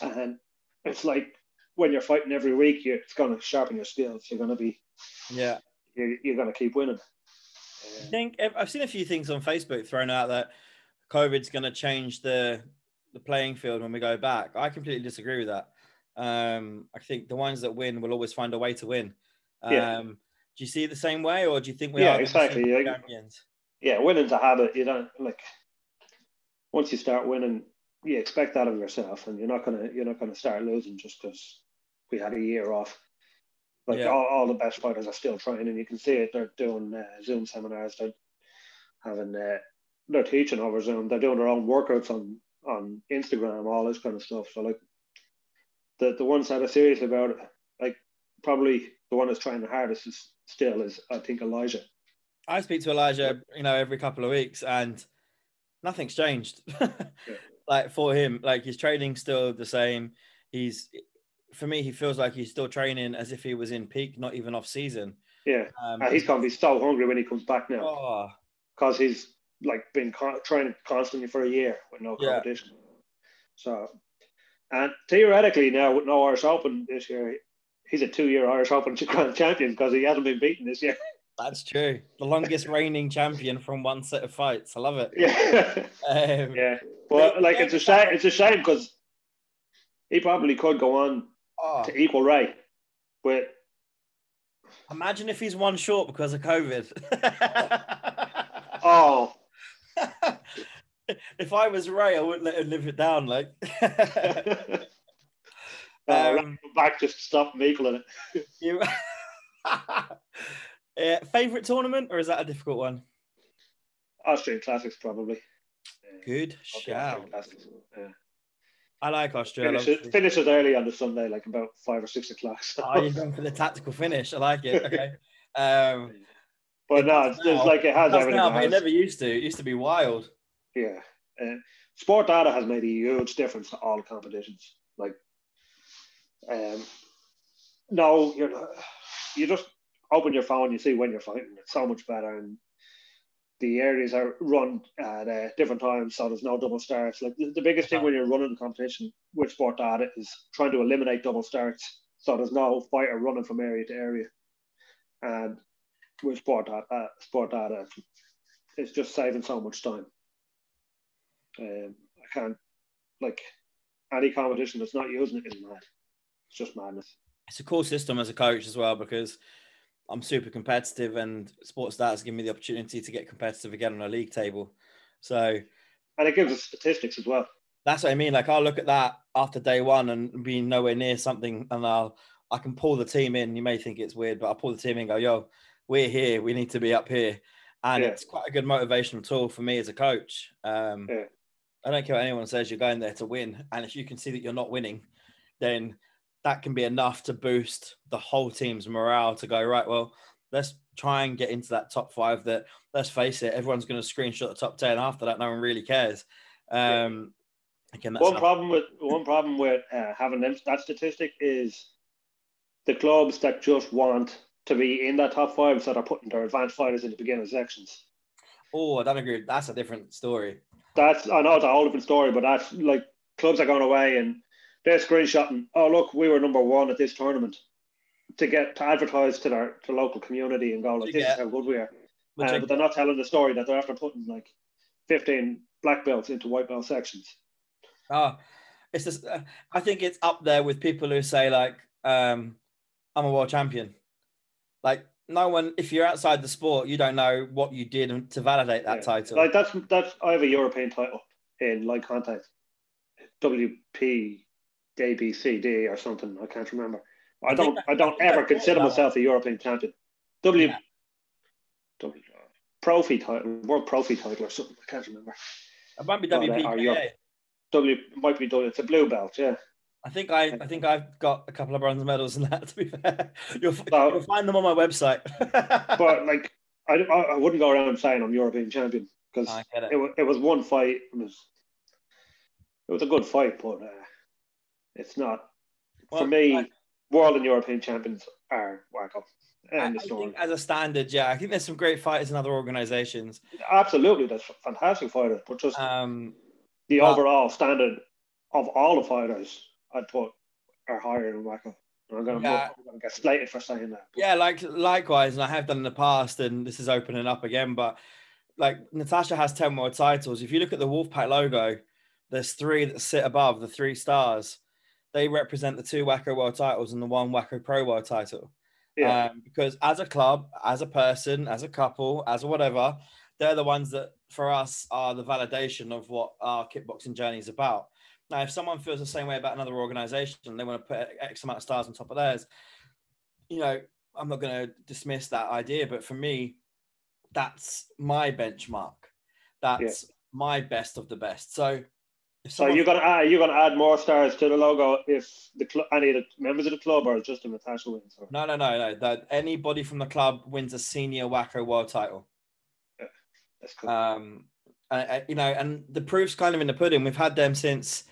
and it's like when you're fighting every week, you it's going to sharpen your skills. You're going to be yeah. you're, you're going to keep winning. I think I've seen a few things on Facebook thrown out that COVID's going to change the the playing field when we go back. I completely disagree with that. Um, I think the ones that win will always find a way to win. Um, Yeah. Do you see it the same way, or do you think we Yeah, are exactly, yeah. champions? yeah, winning's a habit. You don't like once you start winning, you expect that of yourself, and you're not gonna you're not gonna start losing just because we had a year off. Like Yeah. all, all the best fighters are still trying, and you can see it. They're doing uh, Zoom seminars. They're having uh, they're teaching over Zoom. They're doing their own workouts on on Instagram, all this kind of stuff. So like the the ones that are serious about it, like probably the one that's trying the hardest is still is I think Elijah. I speak to Elijah, you know, every couple of weeks, and nothing's changed. Like for him, like his training's still the same. He's, for me, he feels like he's still training as if he was in peak, not even off season. Yeah. Um, he's gonna be so hungry when he comes back now oh, because he's like been co- training constantly for a year with no Yeah. competition. So, and theoretically now with no Irish Open this year, he's a two-year Irish Open Grand champion because he hasn't been beaten this year. That's true. The longest reigning champion from one set of fights. I love it. yeah, Um, yeah. But like it's a shame. It's a shame because he probably could go on oh, to equal Ray, but imagine if he's one short because of COVID. oh, if I was Ray, I wouldn't let him live it down. Like, uh, um, back just to stop me it. you, uh, favorite tournament, or is that a difficult one? Austrian Classics probably. Good shout. Yeah. I like Australia. Finishes, finishes early on the Sunday, like about five or six o'clock. So. Oh, you're going for the tactical finish. I like it. Okay. Um, but no, it's, it's like it has everything. now, it but it never used to. It used to be wild. Yeah. Uh, sport data has made a huge difference to all competitions. Like, um, no, you're not, you just open your phone, you see when you're fighting. It's so much better, and the areas are run at uh, different times, so there's no double starts. Like the, the biggest thing when you're running a competition with sport data is trying to eliminate double starts, so there's no fighter running from area to area. And with sport data, uh, sport data, it's just saving so much time. Um, I can't like any competition that's not using it is mad. it's just madness. It's a cool system as a coach as well because I'm super competitive and sports stats give me the opportunity to get competitive again on a league table. So and it gives us statistics as well. That's what I mean. Like I'll look at that after day one and be nowhere near something, and I'll I can pull the team in. You may think it's weird, but I'll pull the team in and go, yo, we're here. We need to be up here. And yeah. it's quite a good motivational tool for me as a coach. Um, yeah. I don't care what anyone says, you're going there to win. And if you can see that you're not winning, then that can be enough to boost the whole team's morale to go, right, well, let's try and get into that top five that, let's face it, everyone's going to screenshot the top 10 after that. No one really cares. Um, again, one problem with one problem with uh, having them, that statistic is the clubs that just want to be in that top five so they're putting their advanced fighters in the beginner sections. Oh, I don't agree. That's a different story. That's I know it's a whole different story, but that's like clubs are going away and they're screenshotting. Oh, look, we were number one at this tournament to get to advertise to their to local community and go like, this is how good we are. Uh, but they're not telling the story that they're after putting like fifteen black belts into white belt sections. Oh, it's just. Uh, I think it's up there with people who say like, um, "I'm a world champion." Like no one, if you're outside the sport, you don't know what you did to validate that yeah. title. Like that's that's I have a European title in light contact, WP, ABCD or something. I can't remember. I, I don't I don't ever consider myself a European champion. W, yeah. w Profi title, World Profi title or something. I can't remember. It might be WPKA. W might be W. It's a blue belt. Yeah. I think I, I think I've got a couple of bronze medals in that. To be fair, you'll, so, you'll find them on my website. but like, I, I wouldn't go around saying I'm European champion because it. It, it was one fight. It was it was a good fight, but uh, it's not well, for me. I, world and European champions are WAKO. I, I think as a standard, yeah, I think there's some great fighters in other organizations. Absolutely, there's fantastic fighters, but just um, the well, overall standard of all the fighters I'd put are higher than WAKO. I'm gonna, yeah. I'm gonna get slated for saying that. But. Yeah, like likewise, and I have done in the past, and this is opening up again. But like Natasha has ten more titles. If you look at the Wolfpack logo, there's three that sit above the three stars. They represent the two WAKO World titles and the one WAKO Pro World title. Yeah. Um, because as a club, as a person, as a couple, as a whatever, they're the ones that for us are the validation of what our kickboxing journey is about. Now, if someone feels the same way about another organization, they want to put X amount of stars on top of theirs, you know, I'm not going to dismiss that idea. But for me, that's my benchmark. That's yeah. my best of the best. So, so you're gonna add, you're gonna add more stars to the logo if the cl- any of the members of the club or just a Natasha wins. Or? No, no, no, no. That anybody from the club wins a senior WAKO World title. Yeah, that's cool. Um, uh, you know, and the proof's kind of in the pudding. We've had them since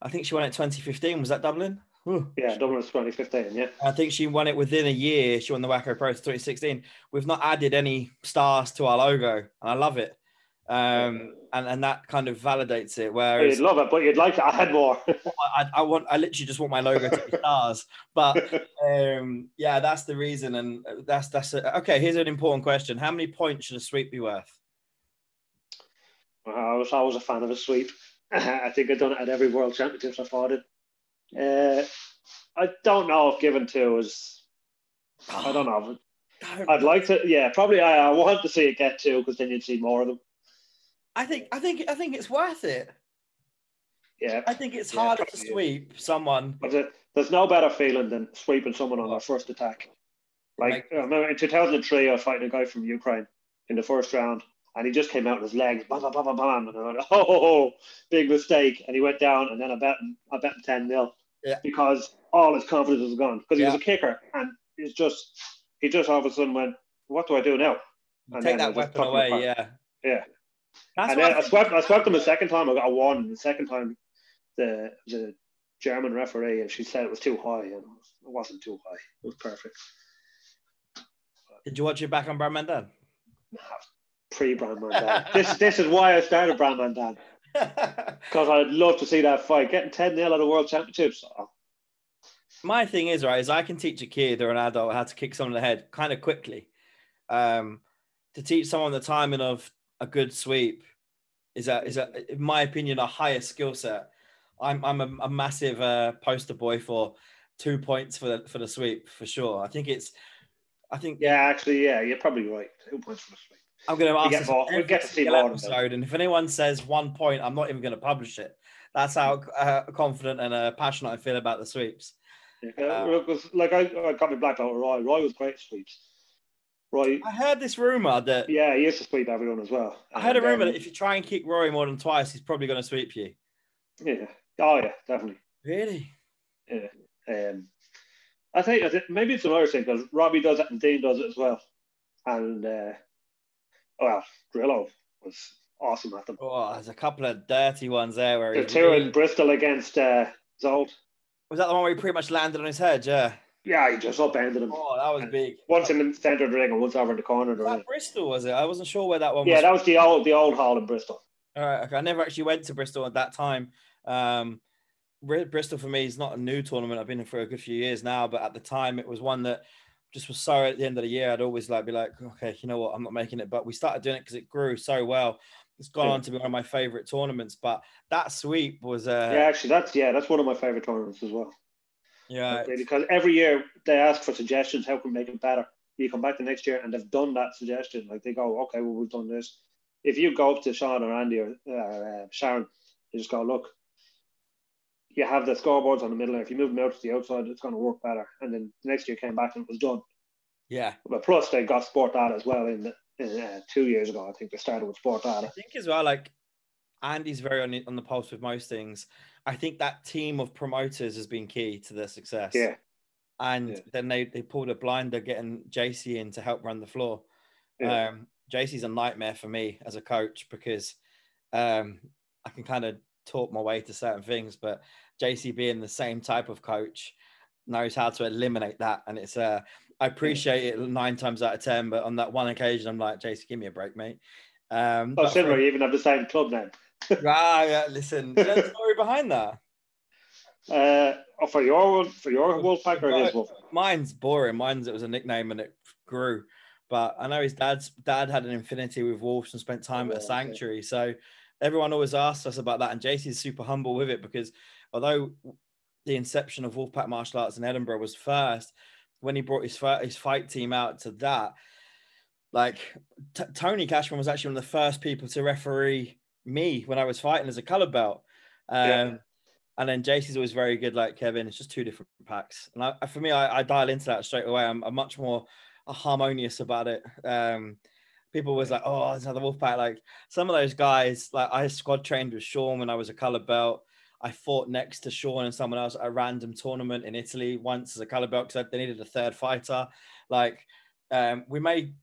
I think she won it 2015. Was that Dublin? Yeah, Dublin was 2015. Yeah. I think she won it within a year. She won the WAKO Pro 2016. We've not added any stars to our logo, and I love it. Um, and, and that kind of validates it. Whereas you'd love it, but you'd like to add more. I, I, want, I literally just want my logo to be stars. But um, yeah, that's the reason, and that's that's a, okay. Here's an important question: How many points should a sweep be worth? I was always a fan of a sweep. I think I've done it at every World Championships I've fought in. Uh, I don't know if given two is. I don't know. I'd like to. Yeah, probably. I, I want to see it get two because then you'd see more of them. I think. I think. I think it's worth it. Yeah. I think it's yeah, harder to sweep is. someone. But there's no better feeling than sweeping someone on their first attack. Like, I remember in 2003, I was fighting a guy from Ukraine in the first round, and he just came out with his legs, bam, bam, bam, bam, bam. And I went, oh, oh, oh, big mistake. And he went down, and then I bet him, I bet him 10 nil yeah. because all his confidence was gone because he yeah. was a kicker. And he's just, he just all of a sudden went, what do I do now? And Take that weapon away, yeah. Yeah. That's and then I, I swept, I swept him a second time. I got a one. The second time, the the German referee, and she said it was too high, and it wasn't too high. It was perfect. Did you watch it back on Brannmanndan? pre Brannmanndan. this this is why I started Brannmanndan. Because I'd love to see that fight. Getting 10 0 at the World Championships. Oh. My thing is, right, is I can teach a kid or an adult how to kick someone in the head kind of quickly. Um, to teach someone the timing of a good sweep is a, is a, in my opinion, a higher skill set. I'm, I'm a, a massive uh, poster boy for two points for the for the sweep for sure. I think it's. I think Yeah, actually, yeah, you're probably right. Two points for the sweep. I'm going to ask get this more- we'll get to see more episode, and if anyone says one point, I'm not even going to publish it. That's how uh, confident and uh, passionate I feel about the sweeps. Yeah, because, like I, I got my black belt Roy. Roy was great sweeps. Roy, I heard this rumor that yeah, he used to sweep everyone as well. I heard a rumor um, that if you try and kick Rory more than twice, he's probably going to sweep you. yeah, oh yeah, definitely. Really? Um, I think I think maybe it's another thing because Robbie does it and Dean does it as well, and uh, well, Grillo was awesome at them. Oh, there's a couple of dirty ones there where The he's two in Bristol against uh, Zolt. was that the one where he pretty much landed on his head? Yeah. Yeah, he just upended him. Oh, that was big. Once in the centre of the ring and once over in the corner Was that Bristol was it? I wasn't sure where that one was. Yeah, was. that was the old the old hall in Bristol. All right, okay. I never actually went to Bristol at that time. Um, Bristol for me is not a new tournament. I've been here for a good few years now, but at the time it was one that just was so at the end of the year. I'd always like be like, okay, you know what, I'm not making it. But we started doing it because it grew so well. It's gone Yeah. on to be one of my favorite tournaments. But that sweep was uh, yeah, actually, that's yeah, that's one of my favourite tournaments as well. Yeah, because every year they ask for suggestions, how can we make it better? You come back the next year and they've done that suggestion. Like they go, okay, well we've done this. If you go up to Sean or Andy or uh, Sharon, you just go, look, you have the scoreboards on the middle, and if you move them out to the outside, it's going to work better. And then the next year came back and it was done. yeah. But plus they got Sport Data as well in, the, in uh, two years ago. I think they started with Sport I think as well, like Andy's very on, the- on the pulse with most things. I think that team of promoters has been key to their success. Yeah, and Yeah. then they they pulled a blinder getting JC in to help run the floor. Yeah. Um, JC's a nightmare for me as a coach because um, I can kind of talk my way to certain things, but JC being the same type of coach knows how to eliminate that, and it's uh, I appreciate it nine times out of ten, but on that one occasion, I'm like, JC, give me a break, mate. Um, oh, for- similar. You even have the same club name. Ah, yeah, listen, there's a story behind that. Uh, oh, for your for your Wolfpack or his Wolf? Mine's boring. Mine's it was a nickname and it grew. But I know his dad's dad had an infinity with Wolves and spent time at a Oh, sanctuary. So everyone always asks us about that. And JC's super humble with it because although the inception of Wolfpack martial arts in Edinburgh was first, when he brought his his fight team out to that, like T- Tony Cashman was actually one of the first people to referee me when I was fighting as a color belt. Um, Yeah. And then JC's always very good, like Kevin. It's just two different packs. And I, for me, I, I dial into that straight away. I'm, I'm much more harmonious about it. Um, people was like, oh, there's another wolf pack. Like some of those guys, like I squad trained with Sean when I was a color belt. I fought next to Sean and someone else at a random tournament in Italy once as a color belt because they needed a third fighter. Like um, we made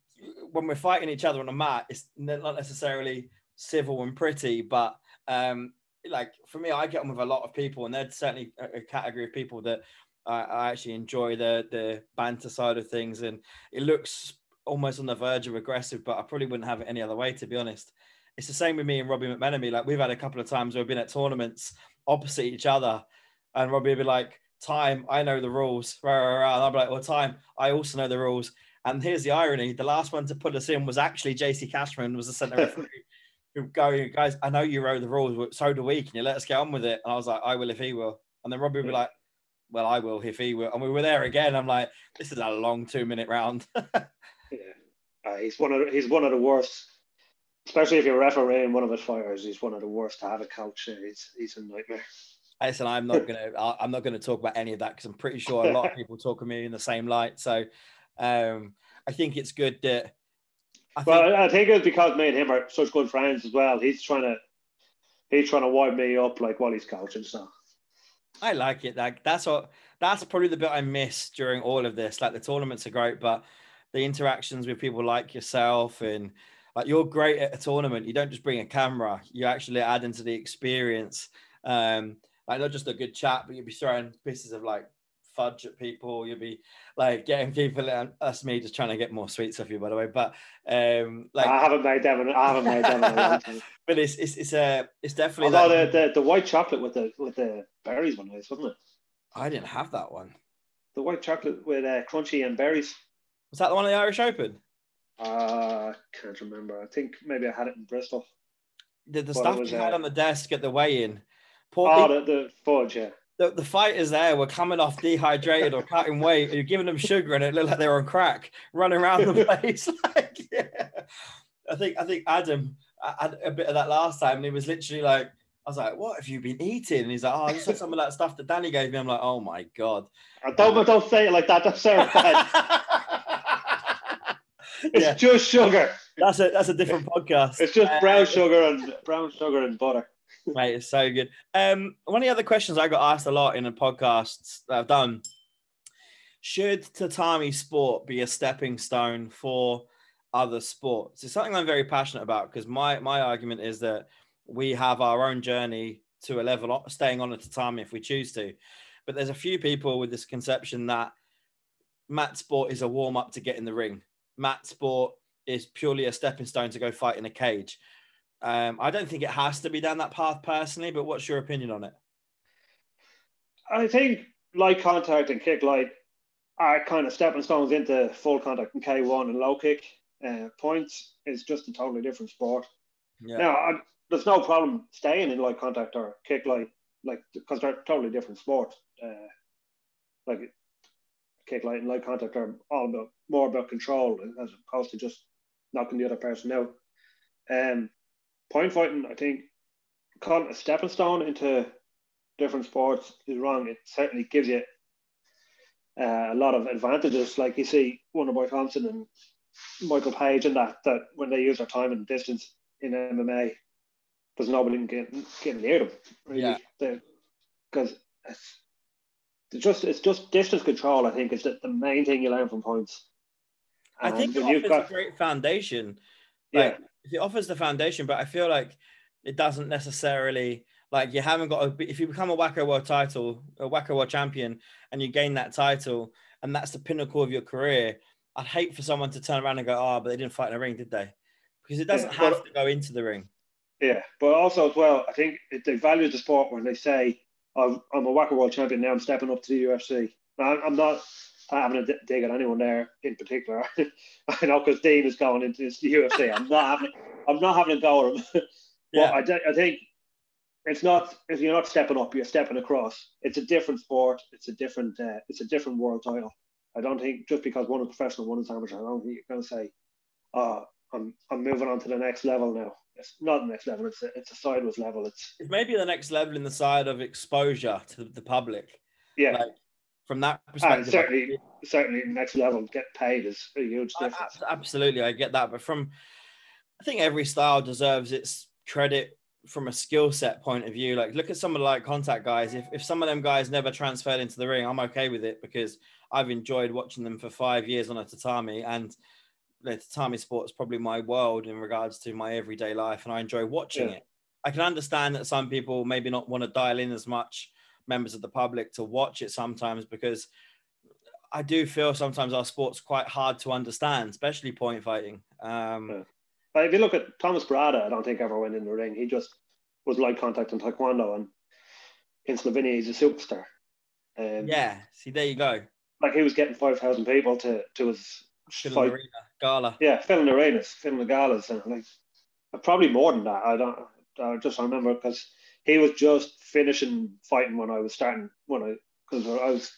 when we're fighting each other on a mat, it's not necessarily civil and pretty, but um, like for me, I get on with a lot of people, and they're certainly a, category of people that I, I actually enjoy the the banter side of things, and it looks almost on the verge of aggressive, but I probably wouldn't have it any other way, to be honest. It's the same with me and Robbie McMenemy. Like we've had a couple of times where we've been at tournaments opposite each other, and Robbie would be like, "Time, I know the rules," rah, rah, rah. and I'd be like, "Well, time, I also know the rules." And here's the irony: the last one to put us in was actually JC Cashman, was the centre referee. Who go, guys, I know you wrote the rules, but so do we. Can you let us get on with it? And I was like, I will if he will. And then Robbie would be like, Well, I will if he will. And we were there again. I'm like, This is a long two minute round. Yeah, uh, he's one of the, he's one of the worst. Especially if you're refereeing one of his fighters, he's one of the worst to have a coach. He's he's a nightmare. Listen, I'm not gonna I'm not gonna talk about any of that because I'm pretty sure a lot of people talk of me in the same light. So um I think it's good that I think Well, I think it's because me and him are such good friends as well. He's trying to he's trying to wind me up like while he's coaching. So I like it. Like that's what that's probably the bit I miss during all of this. Like the tournaments are great, but the interactions with people like yourself and like you're great at a tournament. You don't just bring a camera; you actually add into the experience. Um, like not just a good chat, but you'll be throwing pieces of like fudge at people. You'll be like getting people. And that's me just trying to get more sweets off you, by the way. But um, like, I haven't made them. I haven't made them in a long time. but it's it's it's a it's definitely. Although that- the, the the white chocolate with the with the berries one was, wasn't it? I didn't have that one. The white chocolate with uh, crunchy and berries. Was that the one at the Irish Open? Uh, can't remember. I think maybe I had it in Bristol. the, the stuff was, you had uh, on the desk at the weigh-in. Poor Oh, people, the, the fudge, yeah. The, the fighters there were coming off dehydrated or cutting weight, you're giving them sugar, and it looked like they were on crack, running around the place. like, yeah. I think I think Adam had a bit of that last time, and he was literally like, I was like, "What have you been eating?" And he's like, "Oh, I just had some of that stuff that Danny gave me." I'm like, "Oh my god!" I don't don't say it like that. That's so bad. it's Yeah. just sugar. That's a that's a different podcast. It's just Uh, brown sugar and brown sugar and butter. Mate, it's so good. Um, one of the other questions I got asked a lot in the podcasts that I've done: Should tatami sport be a stepping stone for other sports? It's something I'm very passionate about because my my argument is that we have our own journey to a level staying on a tatami if we choose to. But there's a few people with this conception that mat sport is a warm up to get in the ring. Mat sport is purely a stepping stone to go fight in a cage. Um, I don't think it has to be down that path personally, but what's your opinion on it? I think light contact and kick light are kind of stepping stones into full contact and K1 and low kick. Uh, points is just a totally different sport. Yeah, Now, I, there's no problem staying in light contact or kick light, like because they're totally different sports. Uh, like kick light and light contact are all about more about control as opposed to just knocking the other person out. Um, point fighting, I think, calling it a stepping stone into different sports is wrong. It certainly gives you uh, a lot of advantages. Like you see Wonderboy Thompson and Michael Page and that that when they use their time and distance in MMA, there's nobody can get, get near them. Really. Yeah. Because it's, it's just it's just distance control. I think is the, the main thing you learn from points. I think it offers got- a great foundation. yeah, Like it offers the foundation, but I feel like it doesn't necessarily like you haven't got to if you become a WAKO World title, a WAKO World champion, and you gain that title, and that's the pinnacle of your career. I'd hate for someone to turn around and go, "Oh, but they didn't fight in the ring, did they?" Because it doesn't Yeah, have but- to go into the ring. Yeah, but also as well, I think they value the sport when they say, "I'm, I'm a WAKO World Champion now. I'm stepping up to the UFC." Now, I'm not having a dig at anyone there in particular. I know because Dean is going into this UFC. I'm not having. I'm not having a go at him. but Yeah, I, I think it's not. If you're not stepping up, you're stepping across. It's a different sport. It's a different. Uh, it's a different world title. I don't think just because one is professional, one is amateur. I don't think you're going to say, "Oh, I'm I'm moving on to the next level now." It's not the next level. It's a, it's a sideways level. It's it's maybe the next level in the side of exposure to the public. yeah. Like from that and perspective, certainly, certainly, next level get paid is a huge difference. abs- Absolutely, I get that. But from, I think every style deserves its credit from a skill set point of view. Like, look at some of the like contact guys. If, if some of them guys never transferred into the ring, I'm okay with it because I've enjoyed watching them for five years on a tatami. And the tatami sport is probably my world in regards to my everyday life. And I enjoy watching Yeah. it. I can understand that some people maybe not want to dial in as much members of the public to watch it sometimes because I do feel sometimes our sport's quite hard to understand, especially point fighting. Um, Yeah. But if you look at Thomas Barada, I don't think ever went in the ring. He just was light contact in Taekwondo, and in Slovenia, he's a superstar. Um, yeah, see, there you go. like he was getting five thousand people to to his Fill in fight. arena, gala. Yeah, filling arenas, filling the galas, and like probably more than that. I don't. I just remember because he was just finishing fighting when I was starting when I because I was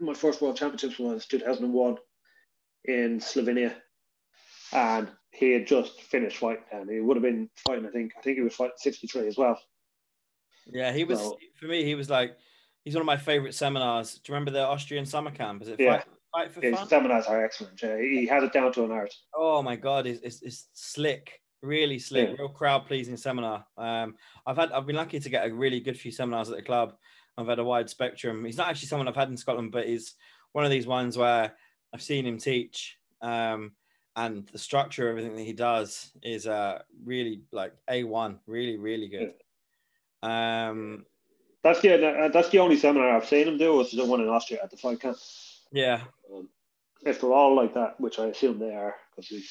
my first world championships was two thousand and one in Slovenia, and he had just finished fighting, and he would have been fighting. I think I think he was fighting sixty three as well. Yeah, he was So- for me. He was like he's one of my favorite seminars. Do you remember the Austrian summer camp? Is it Yeah. fight, fight for His fun? seminars are excellent. Yeah, he has it down to an art. Oh my god, it's, it's, it's slick, really slick, Yeah. real crowd pleasing seminar. Um, I've had I've been lucky to get a really good few seminars at the club. I've had a wide spectrum. He's not actually someone I've had in Scotland, but he's one of these ones where I've seen him teach. Um, and the structure, of everything that he does is uh really like a one, really really good. Um, That's the uh, that's the only seminar I've seen him do was the one in Austria at the fight camp. yeah, Um, if they're all like that, which I assume they are, because he's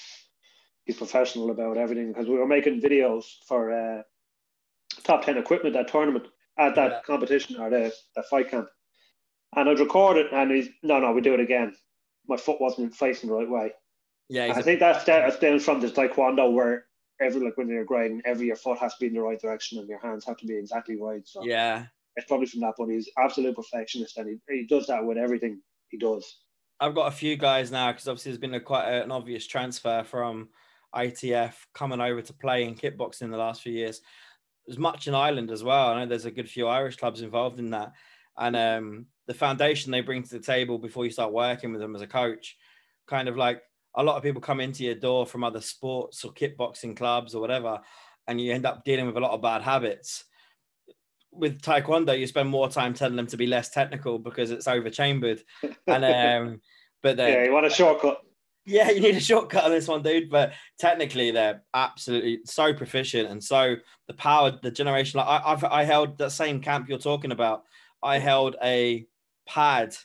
he's professional about everything. Because we were making videos for uh, top ten equipment at tournament at that Yeah. competition or the that fight camp, and I'd record it, and he's no, no, we do it again. My foot wasn't facing the right way. yeah. I think that's that that's down from the taekwondo where every like when you're grading, every your foot has to be in the right direction and your hands have to be exactly right. So yeah, it's probably from that. But he's absolute perfectionist, and he, he does that with everything he does. I've got a few guys now because obviously there's been a quite a, an obvious transfer from ITF coming over to play in kickboxing in the last few years. There's much in Ireland as well. I know there's a good few Irish clubs involved in that, and um, the foundation they bring to the table before you start working with them as a coach, kind of like a lot of people come into your door from other sports or kickboxing clubs or whatever, and you end up dealing with a lot of bad habits. With Taekwondo, you spend more time telling them to be less technical because it's over chambered, and um, but then yeah, you want a shortcut. Yeah, you need a shortcut on this one, dude. But technically, they're absolutely so proficient and so the power, the generation. Like I, I've I held that same camp you're talking about. I held a pad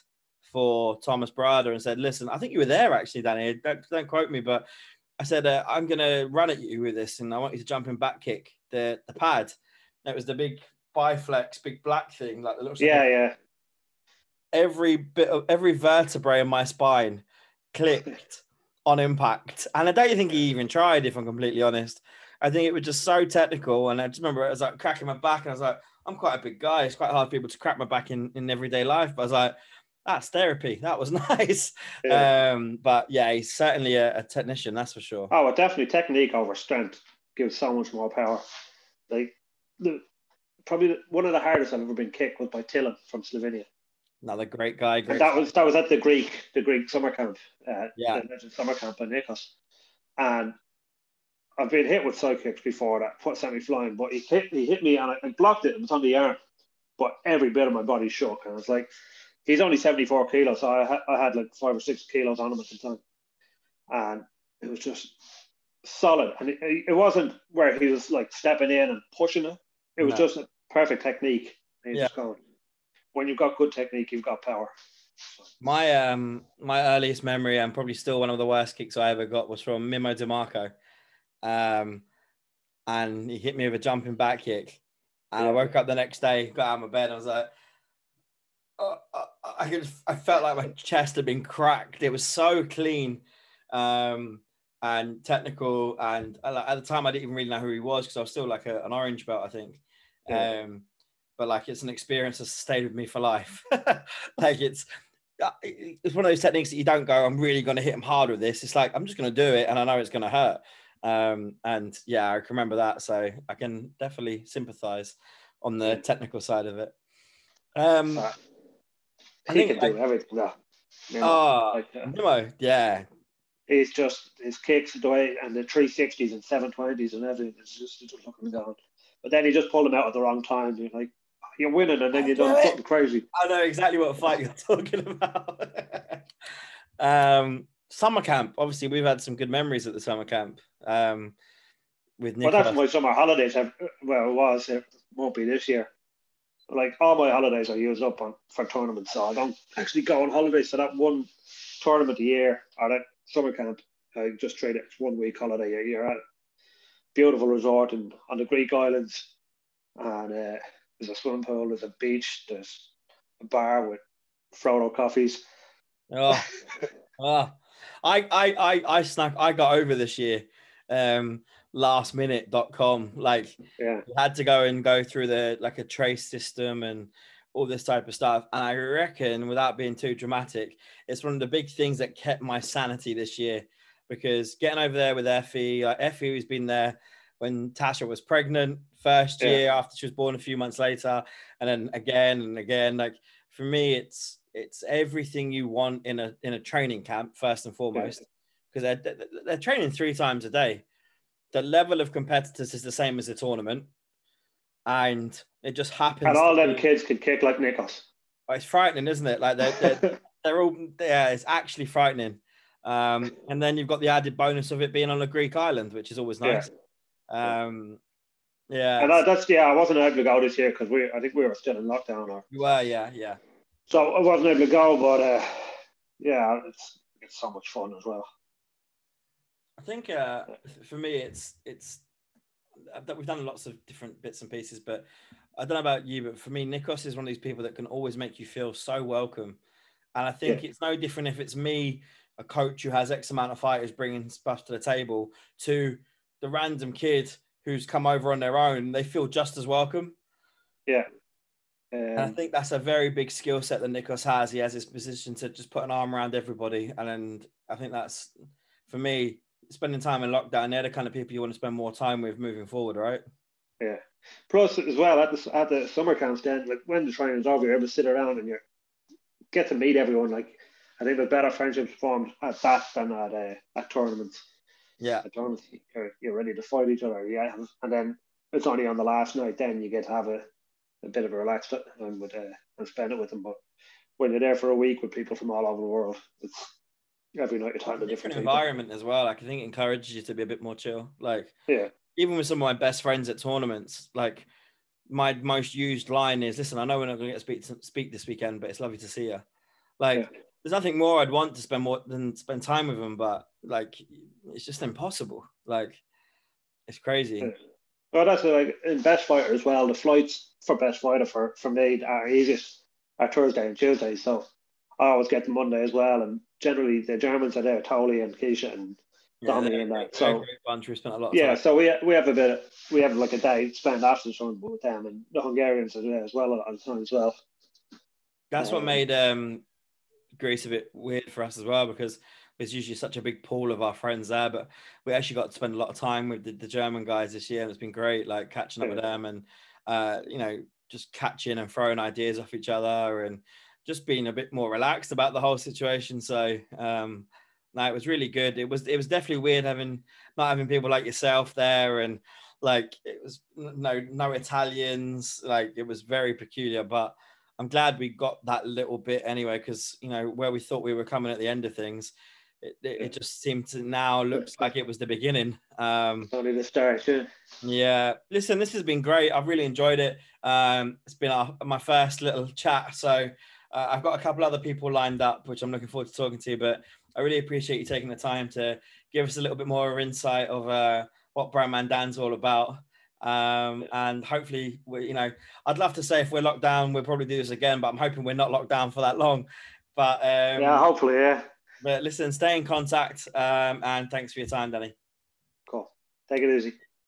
for Thomas Barada and said, "Listen, I think you were there actually, Danny. Don't, don't quote me, but I said uh, I'm going to run at you with this, and I want you to jump in back kick the the pad. And it was the big biflex, big black thing, like it looks. Yeah, like yeah. Every bit of every vertebrae in my spine clicked on impact, and I don't think he even tried. If I'm completely honest, I think it was just so technical, and I just remember I was like cracking my back, and I was like, I'm quite a big guy. It's quite hard for people to crack my back in in everyday life, but I was like that's therapy. That was nice. Yeah. Um, but yeah, he's certainly a, a, technician, that's for sure. Oh, well, definitely technique over strength gives so much more power. Like the probably one of the hardest I've ever been kicked was by Tilan from Slovenia. Another great guy. Great that was that was at the Greek the Greek summer camp. Uh, yeah, the summer camp in Nikos, and I've been hit with side kicks before that put sent me flying, but he hit he hit me and I, I blocked it. It was on the arm, but every bit of my body shook, and I was like he's only 74 kilos, so I, ha- I had like five or six kilos on him at the time. And it was just solid. And it, it wasn't where he was like stepping in and pushing it, it was no. just a perfect technique. yeah. Going, when you've got good technique, you've got power. My um my earliest memory and probably still one of the worst kicks I ever got was from Mimo DeMarco. Um and he hit me with a jumping back kick. And yeah. I woke up the next day, got out of my bed, and I was like, uh, I could, I felt like my chest had been cracked. It was so clean um, and technical, and at the time I didn't even really know who he was because I was still like a, an orange belt, I think. Yeah. Um, but like it's an experience that stayed with me for life. like it's uh, it's one of those techniques that you don't go, I'm really going to hit him hard with this. It's like I'm just going to do it, and I know it's going to hurt. Um, and yeah, I can remember that, so I can definitely sympathise on the technical side of it. Um, I he can do everything. That. Oh, like, uh, Nemo, yeah. He's just his kicks the way and the 360s and 720s and everything. It's just, just looking down. But then he just pulled them out at the wrong time. You're like, you're winning, and then you're done something crazy. I know exactly what fight you're talking about. um, summer camp. Obviously, we've had some good memories at the summer camp. Um, with Nicola. Well, that's my summer holidays have. Well, it was. It won't be this year like all my holidays are used up on for tournaments, so I don't actually go on holidays So that one tournament a year or that summer camp. I just trade it one week holiday a year at beautiful resort in, on the Greek islands, and uh, there's a swimming pool, there's a beach, there's a bar with freddo coffees. Oh, oh. I, I, I, I snuck. I got over this year. Um, lastminute.com. Like yeah. you had to go and go through the like a trace system and all this type of stuff. And I reckon, without being too dramatic, it's one of the big things that kept my sanity this year because getting over there with Effie, like Effie who's been there when Tasha was pregnant, first yeah. year after she was born a few months later, and then again and again. Like for me, it's it's everything you want in a in a training camp first and foremost because yeah. they're, they're training three times a day the level of competitors is the same as the tournament, and it just happens. And all them be, kids can kick like nickels It's frightening, isn't it? Like they're, they're, they're all yeah, it's actually frightening. Um, and then you've got the added bonus of it being on a Greek island, which is always nice. Yeah. Um, yeah. And that, that's yeah, I wasn't able to go this year because we I think we were still in lockdown. Or you were, yeah, yeah. So I wasn't able to go, but uh, yeah, it's it's so much fun as well. I think uh, for me, it's it's that we've done lots of different bits and pieces, but I don't know about you, but for me, Nikos is one of these people that can always make you feel so welcome. And I think yeah. it's no different if it's me, a coach who has X amount of fighters bringing stuff to the table, to the random kid who's come over on their own. They feel just as welcome. Yeah. Um, I think that's a very big skill set that Nikos has. He has his position to just put an arm around everybody, and, and I think that's for me spending time in lockdown. They're the kind of people you want to spend more time with moving forward, right? Yeah. Plus, as well at the at the summer camps, then like when the training's over, you're able to sit around and you get to meet everyone. Like I think the better friendships formed at that than at uh, at tournaments. Yeah, at tournaments you're, you're ready to fight each other. Yeah, and then it's only on the last night then you get to have a, a bit of a relaxed time with uh, and spend it with them. But when you're there for a week with people from all over the world, it's every night you're talking to different, different environment as well. Like I think it encourages you to be a bit more chill. Like yeah, even with some of my best friends at tournaments, like my most used line is, "Listen, I know we're not going to get to speak to speak this weekend, but it's lovely to see you." Like, yeah. There's nothing more I'd want to spend more than spend time with them, but like, it's just impossible. Like, it's crazy. Well, that's like in best fighter as well. The flights for best fighter for for me are easiest are Thursday and Tuesday, so I always get the Monday as well. And generally, the Germans are there, Toli and Keisha and yeah, and that. So bunch. We spent a lot. yeah, time. so we we have a bit. Of, we have like a day spent after the tournament with them, and the Hungarians are there as well at the time as well. That's um, what made um, Greece a bit weird for us as well because there's usually such a big pool of our friends there, but we actually got to spend a lot of time with the, the German guys this year, and it's been great, like catching up yeah. with them and uh, you know just catching and throwing ideas off each other and just being a bit more relaxed about the whole situation. So um, no, it was really good. It was it was definitely weird having not having people like yourself there and like it was no no Italians. Like it was very peculiar, but I'm glad we got that little bit anyway because you know where we thought we were coming at the end of things. It, it, it just seemed to now looks like it was the beginning. Um, only the start, yeah. Yeah. Listen, this has been great. I've really enjoyed it. Um, it's been our, my first little chat. So uh, I've got a couple other people lined up, which I'm looking forward to talking to. But I really appreciate you taking the time to give us a little bit more insight of uh, what Brannmanndan's all about. Um, and hopefully, we, you know, I'd love to say if we're locked down, we'll probably do this again, but I'm hoping we're not locked down for that long. But um, yeah, hopefully, yeah. But listen, stay in contact, um, and thanks for your time, Danny. Cool. Take it easy.